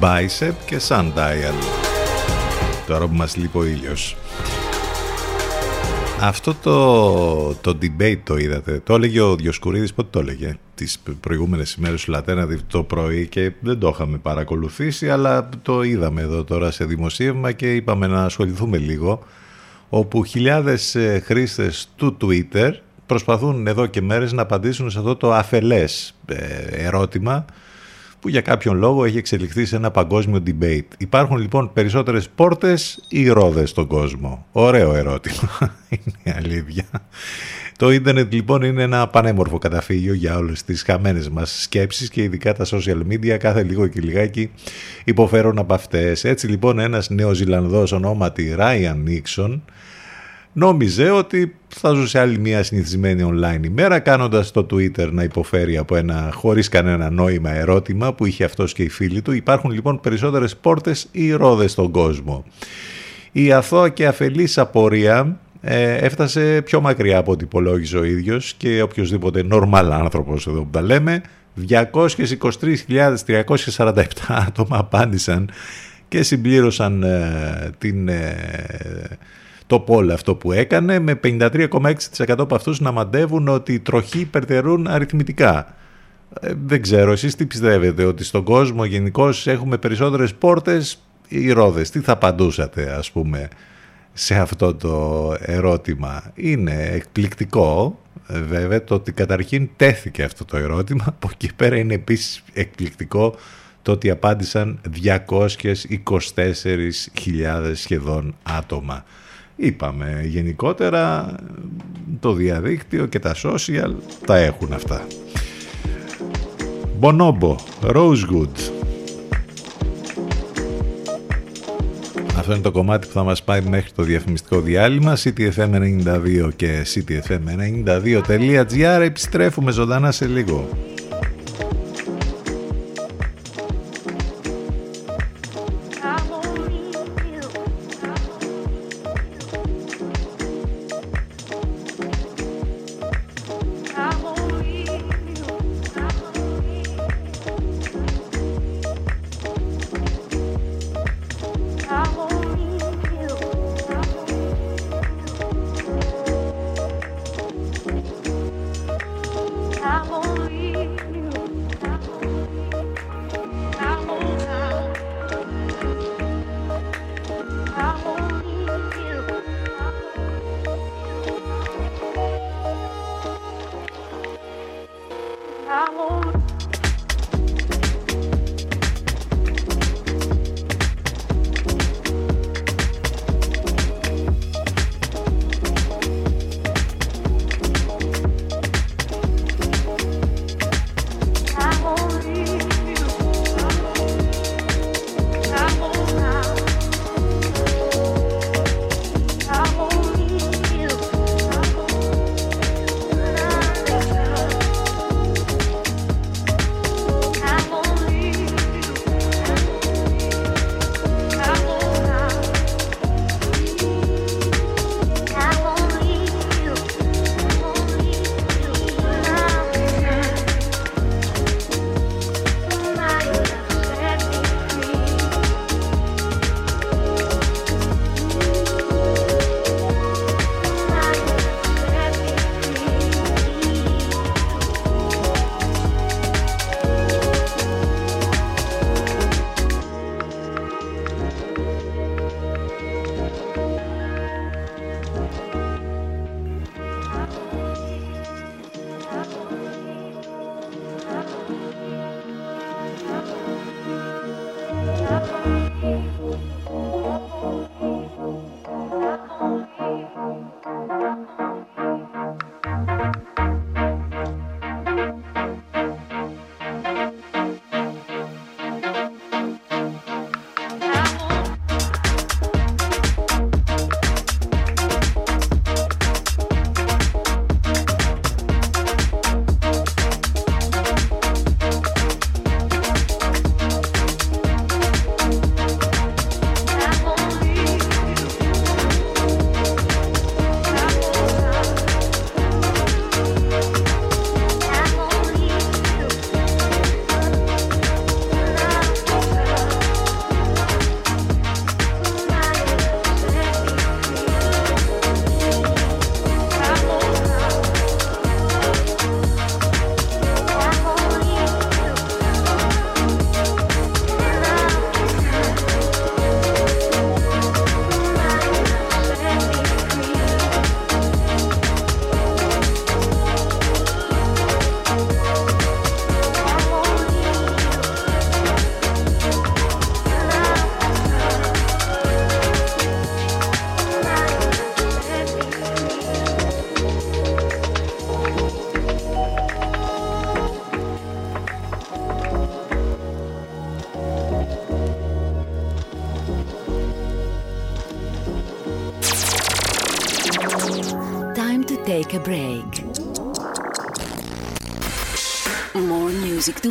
Bicep και Sundial. Τώρα που μας λείπει ο ήλιος. Αυτό το, το debate το είδατε. Το έλεγε ο Διοσκουρίδης, πότε το έλεγε; Τις προηγούμενες ημέρες του Λατένα το πρωί και δεν το είχαμε παρακολουθήσει, αλλά το είδαμε εδώ τώρα σε δημοσίευμα και είπαμε να ασχοληθούμε λίγο. Όπου χιλιάδες ε, χρήστες του Twitter προσπαθούν εδώ και μέρες να απαντήσουν σε αυτό το αφελές ε, ερώτημα που για κάποιον λόγο έχει εξελιχθεί σε ένα παγκόσμιο debate. Υπάρχουν λοιπόν περισσότερες πόρτες ή ρόδες στον κόσμο; Ωραίο ερώτημα, είναι αλήθεια. Το ίντερνετ λοιπόν είναι ένα πανέμορφο καταφύγιο για όλες τις χαμένες μας σκέψεις και ειδικά τα social media κάθε λίγο και λιγάκι υποφέρουν από αυτές. Έτσι λοιπόν ένας νεοζηλανδός ονόματι Ryan Nixon νόμιζε ότι θα ζούσε άλλη μια συνηθισμένη online ημέρα κάνοντας το Twitter να υποφέρει από ένα χωρίς κανένα νόημα ερώτημα που είχε αυτός και οι φίλοι του. Υπάρχουν λοιπόν περισσότερες πόρτες ή ρόδες στον κόσμο. Η αθώα και αφελής απορία ε, έφτασε πιο μακριά από ό,τι υπολόγιζε ο ίδιος και οποιοδήποτε normal άνθρωπος εδώ που τα λέμε 223.347 άτομα απάντησαν και συμπλήρωσαν ε, την ε, το πόλ αυτό που έκανε με 53,6% από αυτούς να μαντεύουν ότι οι τροχοί υπερτερούν αριθμητικά. Ε, δεν ξέρω, εσείς τι πιστεύετε, ότι στον κόσμο γενικώ έχουμε περισσότερες πόρτες ή ρόδες; Τι θα απαντούσατε ας πούμε σε αυτό το ερώτημα; Είναι εκπληκτικό ε, βέβαια το ότι καταρχήν τέθηκε αυτό το ερώτημα. Από εκεί πέρα είναι επίσης εκπληκτικό το ότι απάντησαν 224.000 σχεδόν άτομα. Είπαμε γενικότερα το διαδίκτυο και τα social τα έχουν αυτά. Bonobo, Rosewood. Αυτό είναι το κομμάτι που θα μας πάει μέχρι το διαφημιστικό διάλειμμα ctfm92 και ctfm92.gr Επιστρέφουμε ζωντανά σε λίγο.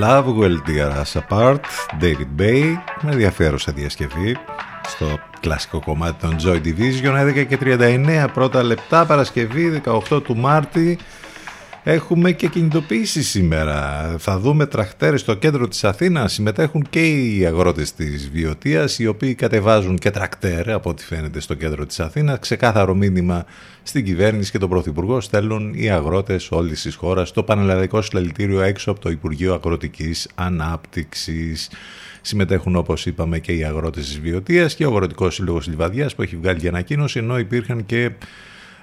Love Will Tear Us Apart, David Bay, με ενδιαφέρουσα διασκευή στο κλασικό κομμάτι των Joy Division, 11 και 39 πρώτα λεπτά, Παρασκευή 18 του Μάρτη. Έχουμε και κινητοποίηση σήμερα. Θα δούμε τραχτέρες στο κέντρο της Αθήνας. Συμμετέχουν και οι αγρότες της Βιωτίας, οι οποίοι κατεβάζουν και τρακτέρ, από ό,τι φαίνεται, στο κέντρο της Αθήνας. Ξεκάθαρο μήνυμα στην κυβέρνηση και τον Πρωθυπουργό στέλνουν οι αγρότες όλης της χώρας στο Πανελλαδικό Συλλαλητήριο έξω από το Υπουργείο Αγροτικής Ανάπτυξης. Συμμετέχουν όπως είπαμε και οι αγρότες της Βιωτίας και ο Αγροτικός Σύλλογος Λιβαδιάς που έχει βγάλει και ανακοίνωση ενώ υπήρχαν και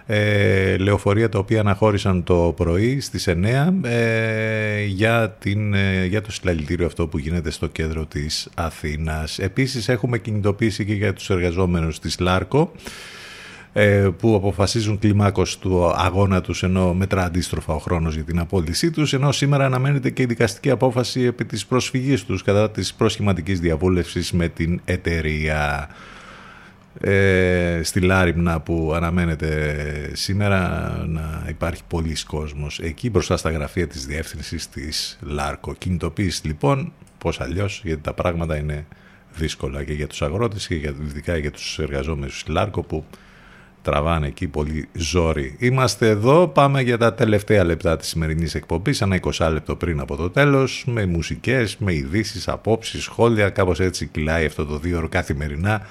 ε, λεωφορεία τα οποία αναχώρησαν το πρωί στις 9 ε, για, την, ε, για το συλλαλητήριο αυτό που γίνεται στο κέντρο της Αθήνας. Επίσης έχουμε κινητοποίηση και για τους εργαζόμενους της ΛΑΡΚΟ ε, που αποφασίζουν κλιμάκος του αγώνα τους ενώ μετρά αντίστροφα ο χρόνος για την απόλυσή τους ενώ σήμερα αναμένεται και η δικαστική απόφαση επί της προσφυγής τους κατά της προσχηματικής διαβούλευσης με την εταιρεία ε, στη Λάριμνα που αναμένεται σήμερα να υπάρχει πολλής κόσμος εκεί μπροστά στα γραφεία της διεύθυνσης της ΛΑΡΚΟ. Κινητοποίηση λοιπόν, πώς αλλιώς, γιατί τα πράγματα είναι δύσκολα και για τους αγρότες και για, ειδικά για τους εργαζόμενους της ΛΑΡΚΟ που τραβάνε εκεί πολύ ζόρι. Είμαστε εδώ, πάμε για τα τελευταία λεπτά της σημερινής εκπομπής, ένα 20 λεπτό πριν από το τέλος, με μουσικές, με ειδήσεις, απόψεις, σχόλια, κάπως έτσι κυλάει αυτό το δύο ώρο καθημερινά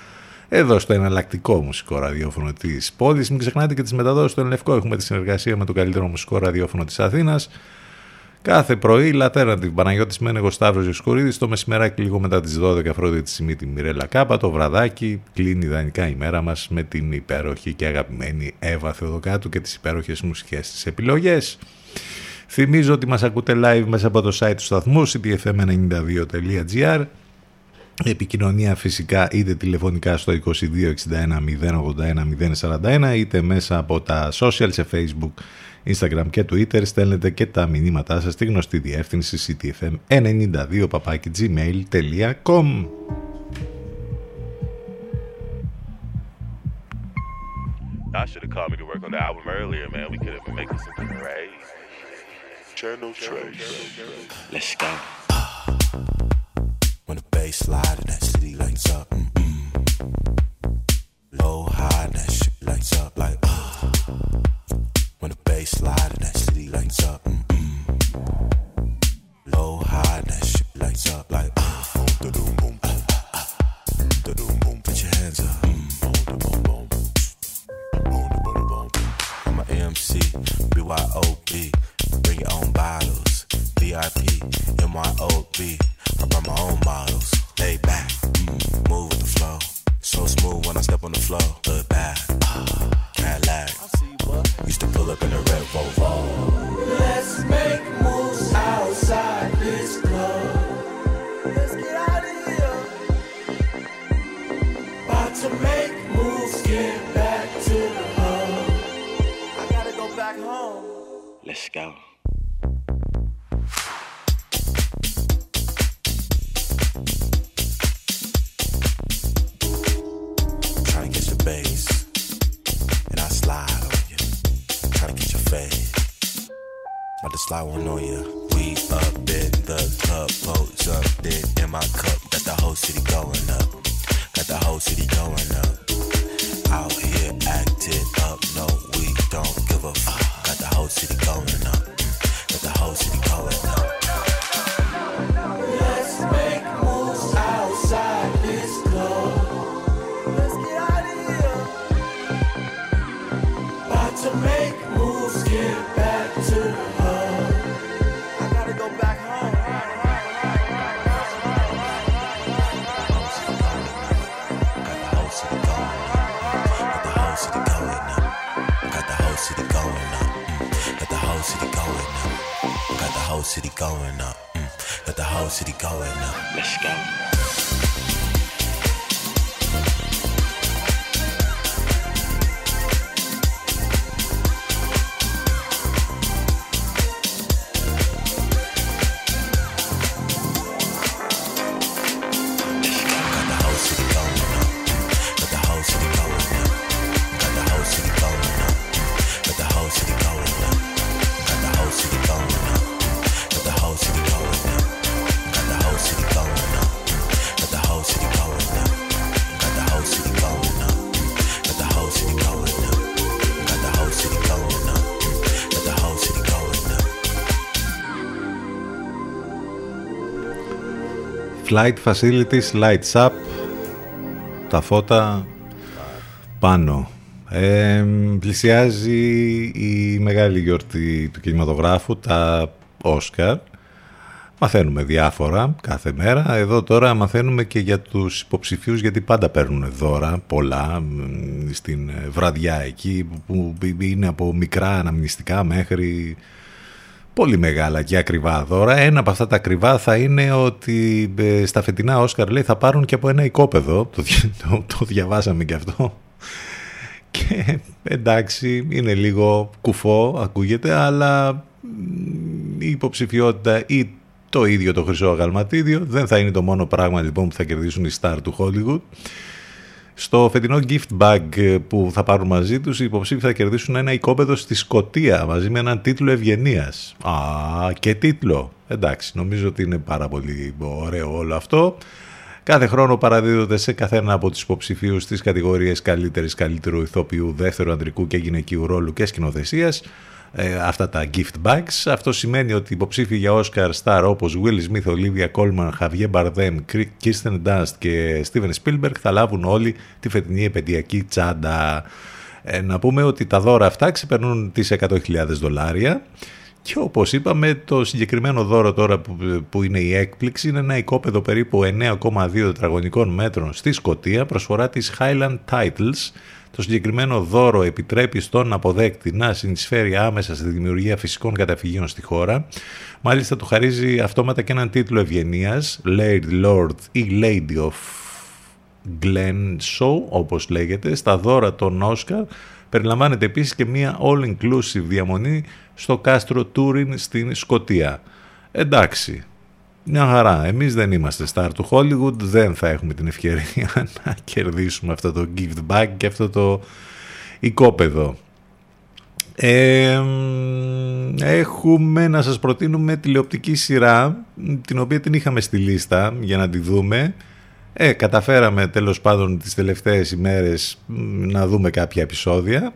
εδώ στο εναλλακτικό μουσικό ραδιόφωνο της πόλης. Μην ξεχνάτε και τις μεταδόσεις στο Ελευκό. Έχουμε τη συνεργασία με το καλύτερο μουσικό ραδιόφωνο της Αθήνας. Κάθε πρωί λατέρα την Παναγιώτης Μένεγος Σταύρος Ιωσκουρίδης, το μεσημεράκι λίγο μετά τις 12 Αφρόδιτη τη Σιμίτη Μιρέλα Κάπα, το βραδάκι κλείνει ιδανικά η μέρα μας με την υπέροχη και αγαπημένη Εύα Θεοδοκάτου και τις υπέροχες μουσικές της επιλογές. Θυμίζω ότι μας ακούτε live μέσα από το site του σταθμού ctfm92.gr Επικοινωνία φυσικά είτε τηλεφωνικά στο 2261 081 041 είτε μέσα από τα social σε facebook, instagram και twitter στέλνετε και τα μηνύματά σας στη γνωστή διεύθυνση ctfm92 gmail.com I should have called me to work on the album earlier, man. We could have been making some crazy. Channel trace. Let's go. When the bass slide and that city lights up. mm-mm. Low, high, and that shit lights up like. ah. When the bass slide and that city lights up. mm-mm. Low, high, and that shit lights up like. ah. Boom, da-doom, boom, boom. ah, ah. Da-doom, boom. Put your hands up. Mm. Boom, da, boom, boom. Boom, da, boom, boom. I'm a MC, BYOB. Bring your own bottles. VIP, MYOB. I brought my own models. Lay back, mm, move with the flow. So smooth when I step on the floor. Good bad, ah, Cadillac. Used to pull up in a red Volvo. Let's make moves outside this club. Let's get out of here. About to make moves, get back to the hub. I gotta go back home. Let's go. About to slide one on you. We up in the club, pose up, then in my cup, got the whole city going up. Got the whole city going up. Out here acting up, no, we don't give a fuck. Got the whole city going up. Got the whole city going up. Let's make moves outside this club. Let's get out of here. To make moves, get Flight facilities, lights up, τα φώτα πάνω. Ε, πλησιάζει η μεγάλη γιορτή του κινηματογράφου, τα Όσκαρ. Μαθαίνουμε διάφορα κάθε μέρα. Εδώ τώρα μαθαίνουμε και για τους υποψηφίους γιατί πάντα παίρνουν δώρα πολλά μ, στην βραδιά εκεί που είναι από μικρά αναμνηστικά μέχρι πολύ μεγάλα και ακριβά δώρα. Ένα από αυτά τα ακριβά θα είναι ότι ε, στα φετινά Όσκαρ λέει θα πάρουν και από ένα οικόπεδο. Το, δι- το, το διαβάσαμε και αυτό. Και εντάξει, είναι λίγο κουφό, ακούγεται, αλλά μ, η υποψηφιότητα ή το ίδιο το χρυσό αγαλματίδιο δεν θα είναι το μόνο πράγμα λοιπόν που θα κερδίσουν οι στάρ του Hollywood. Στο φετινό gift bag που θα πάρουν μαζί τους, οι υποψήφοι θα κερδίσουν ένα οικόπεδο στη Σκωτία μαζί με έναν τίτλο ευγενίας. Α, και τίτλο. Εντάξει, νομίζω ότι είναι πάρα πολύ ωραίο όλο αυτό. Κάθε χρόνο παραδίδονται σε καθένα από τους υποψηφίους στις κατηγορίες καλύτερης καλύτερου ηθοποιού, δεύτερου ανδρικού και γυναικείου ρόλου και σκηνοθεσίας ε, αυτά τα gift bags. Αυτό σημαίνει ότι υποψήφοι για Oscar Star όπως Will Smith, Olivia Colman, Javier Bardem, Kirsten Dunst και Steven Spielberg θα λάβουν όλοι τη φετινή επαιδειακή τσάντα. Ε, να πούμε ότι τα δώρα αυτά ξεπερνούν τις 100.000 δολάρια και όπως είπαμε το συγκεκριμένο δώρο τώρα που, που είναι η έκπληξη είναι ένα οικόπεδο περίπου 9,2 τετραγωνικών μέτρων στη Σκωτία προσφορά της Highland Titles το συγκεκριμένο δώρο επιτρέπει στον αποδέκτη να συνεισφέρει άμεσα στη δημιουργία φυσικών καταφυγίων στη χώρα. Μάλιστα του χαρίζει αυτόματα και έναν τίτλο ευγενίας, Lady Lord ή Lady of Glen Show, όπως λέγεται, στα δώρα των Όσκαρ. Περιλαμβάνεται επίσης και μια all-inclusive διαμονή στο κάστρο Τούριν στην Σκοτία. Εντάξει, μια χαρά. Εμείς δεν είμαστε star του Hollywood, δεν θα έχουμε την ευκαιρία να κερδίσουμε αυτό το gift bag και αυτό το οικόπεδο. Ε, έχουμε να σας προτείνουμε τηλεοπτική σειρά την οποία την είχαμε στη λίστα για να τη δούμε ε, καταφέραμε τέλος πάντων τις τελευταίες ημέρες να δούμε κάποια επεισόδια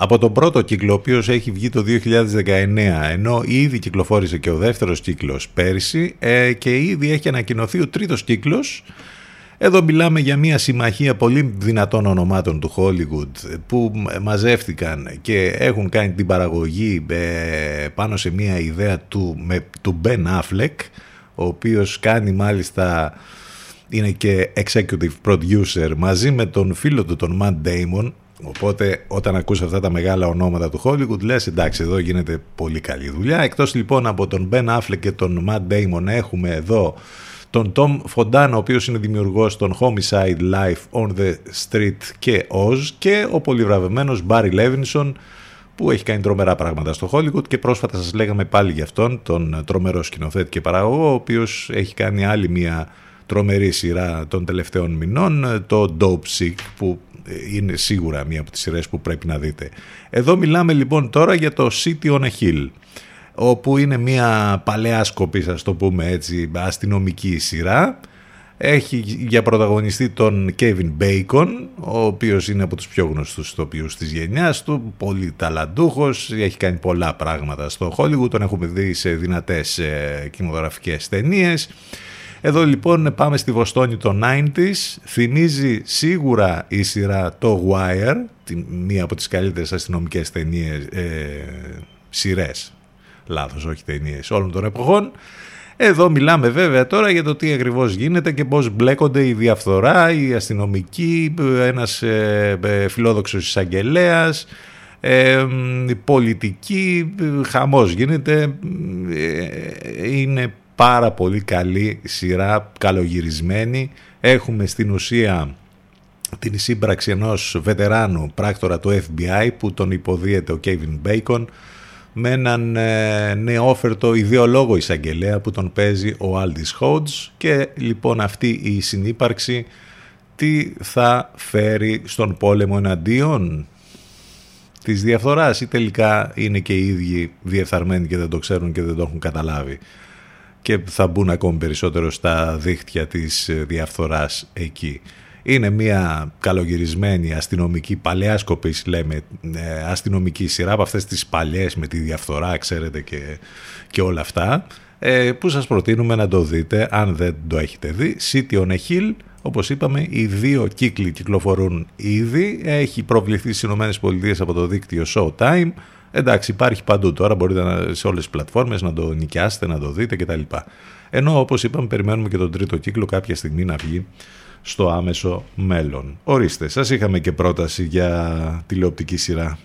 από τον πρώτο κύκλο, ο οποίος έχει βγει το 2019, ενώ ήδη κυκλοφόρησε και ο δεύτερος κύκλος πέρυσι ε, και ήδη έχει ανακοινωθεί ο τρίτος κύκλος. Εδώ μιλάμε για μια συμμαχία πολύ δυνατών ονομάτων του Hollywood που μαζεύτηκαν και έχουν κάνει την παραγωγή ε, πάνω σε μια ιδέα του, με, του Ben Affleck, ο οποίος κάνει μάλιστα είναι και executive producer μαζί με τον φίλο του τον Matt Damon Οπότε όταν ακούς αυτά τα μεγάλα ονόματα του Hollywood λες εντάξει εδώ γίνεται πολύ καλή δουλειά. Εκτός λοιπόν από τον Ben Affleck και τον Matt Damon έχουμε εδώ τον Tom Fontana ο οποίος είναι δημιουργός των Homicide Life on the Street και Oz και ο πολυβραβευμένος Barry Levinson που έχει κάνει τρομερά πράγματα στο Hollywood και πρόσφατα σας λέγαμε πάλι για αυτόν τον τρομερό σκηνοθέτη και παραγωγό ο οποίος έχει κάνει άλλη μια τρομερή σειρά των τελευταίων μηνών το Dope Sick που είναι σίγουρα μία από τις σειρές που πρέπει να δείτε. Εδώ μιλάμε λοιπόν τώρα για το City on a Hill όπου είναι μια παλαιά σκοπή, ας το πούμε έτσι, αστυνομική σειρά. Έχει για πρωταγωνιστή τον Kevin Bacon, ο οποίος είναι από τους πιο γνωστούς ηθοποιούς της γενιάς του, πολύ ταλαντούχος, έχει κάνει πολλά πράγματα στο Hollywood, τον έχουμε δει σε δυνατές ε, κινηματογραφικές ταινίες. Εδώ λοιπόν πάμε στη Βοστόνη των 90s. Θυμίζει σίγουρα η σειρά το Wire, μία από τις καλύτερες αστυνομικές ταινίες, ε, σειρές, λάθος όχι ταινίες, όλων των εποχών. Εδώ μιλάμε βέβαια τώρα για το τι ακριβώς γίνεται και πώς μπλέκονται η διαφθορά, η αστυνομική, ένας ε, ε φιλόδοξος εισαγγελέας, ε, η πολιτική, χαμός γίνεται, ε, είναι πάρα πολύ καλή σειρά, καλογυρισμένη. Έχουμε στην ουσία την σύμπραξη ενός βετεράνου πράκτορα του FBI που τον υποδίεται ο Kevin Bacon με έναν ε, νεόφερτο ιδεολόγο εισαγγελέα που τον παίζει ο Aldis Hodge και λοιπόν αυτή η συνύπαρξη τι θα φέρει στον πόλεμο εναντίον της διαφθοράς ή τελικά είναι και οι ίδιοι διεφθαρμένοι και δεν το ξέρουν και δεν το έχουν καταλάβει και θα μπουν ακόμη περισσότερο στα δίχτυα της ε, διαφθοράς εκεί. Είναι μια καλογυρισμένη αστυνομική, παλαιά σκοπής λέμε, ε, αστυνομική σειρά από αυτές τις παλιές με τη διαφθορά, ξέρετε και, και όλα αυτά, ε, που σας προτείνουμε να το δείτε αν δεν το έχετε δει. City on a Hill, όπως είπαμε, οι δύο κύκλοι κυκλοφορούν ήδη, έχει προβληθεί στις ΗΠΑ από το δίκτυο Showtime, Εντάξει, υπάρχει παντού τώρα, μπορείτε να, σε όλες τις πλατφόρμες να το νοικιάσετε, να το δείτε κτλ. Ενώ όπως είπαμε περιμένουμε και τον τρίτο κύκλο κάποια στιγμή να βγει στο άμεσο μέλλον. Ορίστε, σας είχαμε και πρόταση για τηλεοπτική σειρά.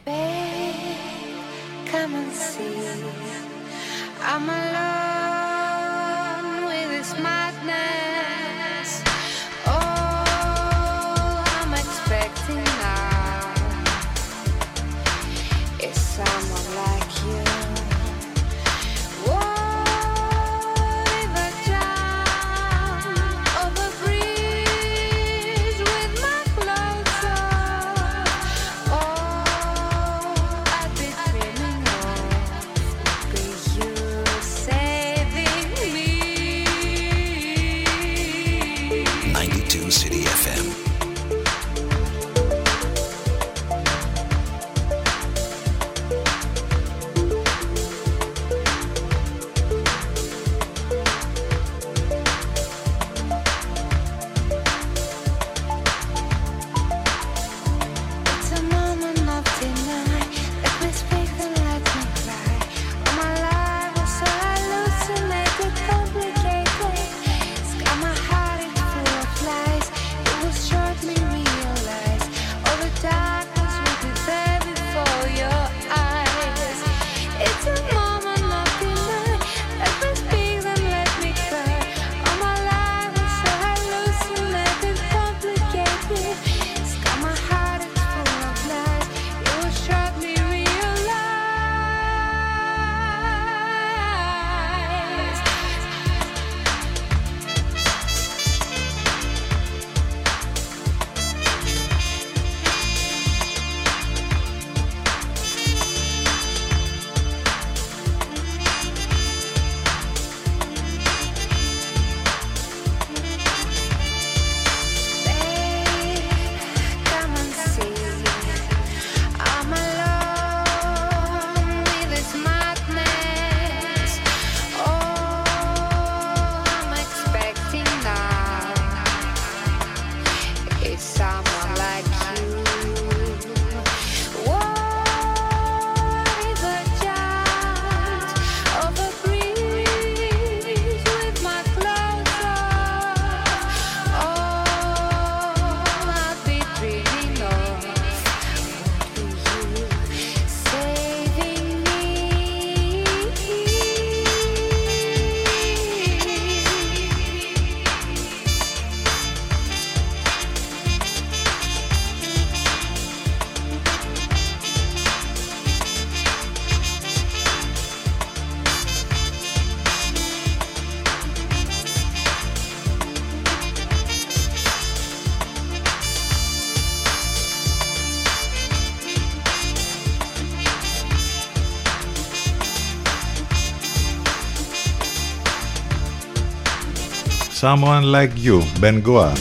Someone Like You, Ben Goa.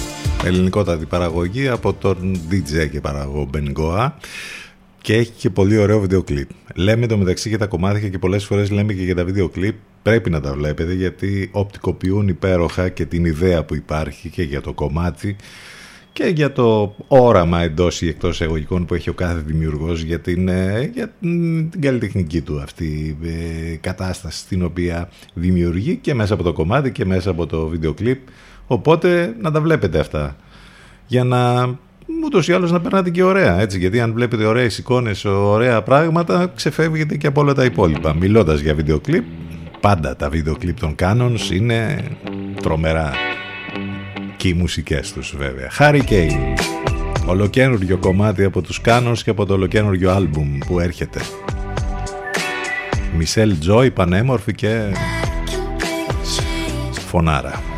Ελληνικότατη παραγωγή από τον DJ και παραγωγό Ben Goa και έχει και πολύ ωραίο βίντεο κλιπ. Λέμε το μεταξύ για τα κομμάτια και πολλές φορές λέμε και για τα βίντεο κλιπ. Πρέπει να τα βλέπετε γιατί οπτικοποιούν υπέροχα και την ιδέα που υπάρχει και για το κομμάτι και για το όραμα εντός ή εκτός εγωγικών που έχει ο κάθε δημιουργός για την, ε, για την καλλιτεχνική του αυτή ε, κατάσταση στην οποία δημιουργεί και μέσα από το κομμάτι και μέσα από το βίντεο κλιπ. Οπότε να τα βλέπετε αυτά για να ούτως ή άλλως να περνάτε και ωραία. Έτσι, γιατί αν βλέπετε ωραίες εικόνες, ωραία πράγματα, ξεφεύγετε και από όλα τα υπόλοιπα. Μιλώντας για βίντεο κλιπ, πάντα τα βίντεο κλιπ των Canons είναι τρομερά. Και οι μουσικές τους βέβαια. Hurricane. Ολοκένουργιο κομμάτι από τους Canons και από το ολοκένουργιο άλμπουμ που έρχεται. Μισελ Τζόι, πανέμορφη και φωνάρα.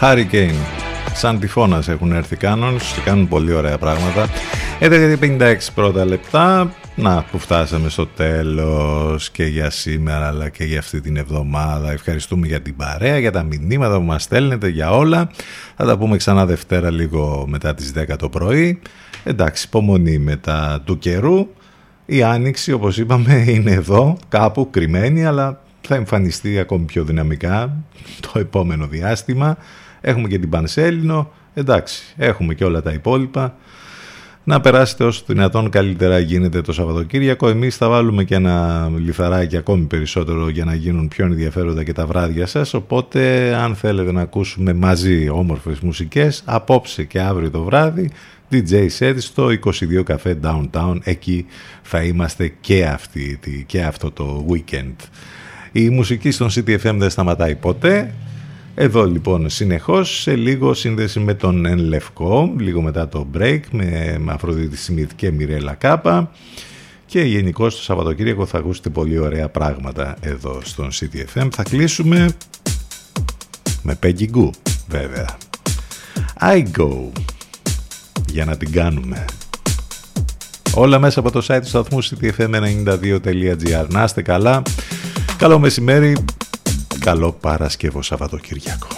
Hurricane. Σαν τυφώνας έχουν έρθει Canons και κάνουν πολύ ωραία πράγματα. 11.56 πρώτα λεπτά. Να που φτάσαμε στο τέλος και για σήμερα αλλά και για αυτή την εβδομάδα. Ευχαριστούμε για την παρέα, για τα μηνύματα που μας στέλνετε, για όλα. Θα τα πούμε ξανά Δευτέρα λίγο μετά τις 10 το πρωί. Εντάξει, υπομονή μετά του καιρού. Η Άνοιξη όπως είπαμε είναι εδώ κάπου κρυμμένη αλλά θα εμφανιστεί ακόμη πιο δυναμικά το επόμενο διάστημα. Έχουμε και την Πανσέλινο, εντάξει, έχουμε και όλα τα υπόλοιπα. Να περάσετε όσο δυνατόν καλύτερα γίνεται το Σαββατοκύριακο. Εμείς θα βάλουμε και ένα λιθαράκι ακόμη περισσότερο για να γίνουν πιο ενδιαφέροντα και τα βράδια σας. Οπότε αν θέλετε να ακούσουμε μαζί όμορφες μουσικές, απόψε και αύριο το βράδυ, DJ set στο 22 Café Downtown. Εκεί θα είμαστε και, αυτή, και αυτό το weekend. Η μουσική στον CTFM δεν σταματάει ποτέ. Εδώ λοιπόν συνεχώς σε λίγο σύνδεση με τον Εν Λευκό, λίγο μετά το break με Αφροδίτη Σιμίτ και Μιρέλα Κάπα και γενικώς το Σαββατοκύριακο θα ακούσετε πολύ ωραία πράγματα εδώ στον CTFM. Θα κλείσουμε με Peggy Goo βέβαια. I go για να την κάνουμε. Όλα μέσα από το site του σταθμού ctfm92.gr. Να είστε καλά. Καλό μεσημέρι. Καλό Παρασκευό Σαββατοκύριακο.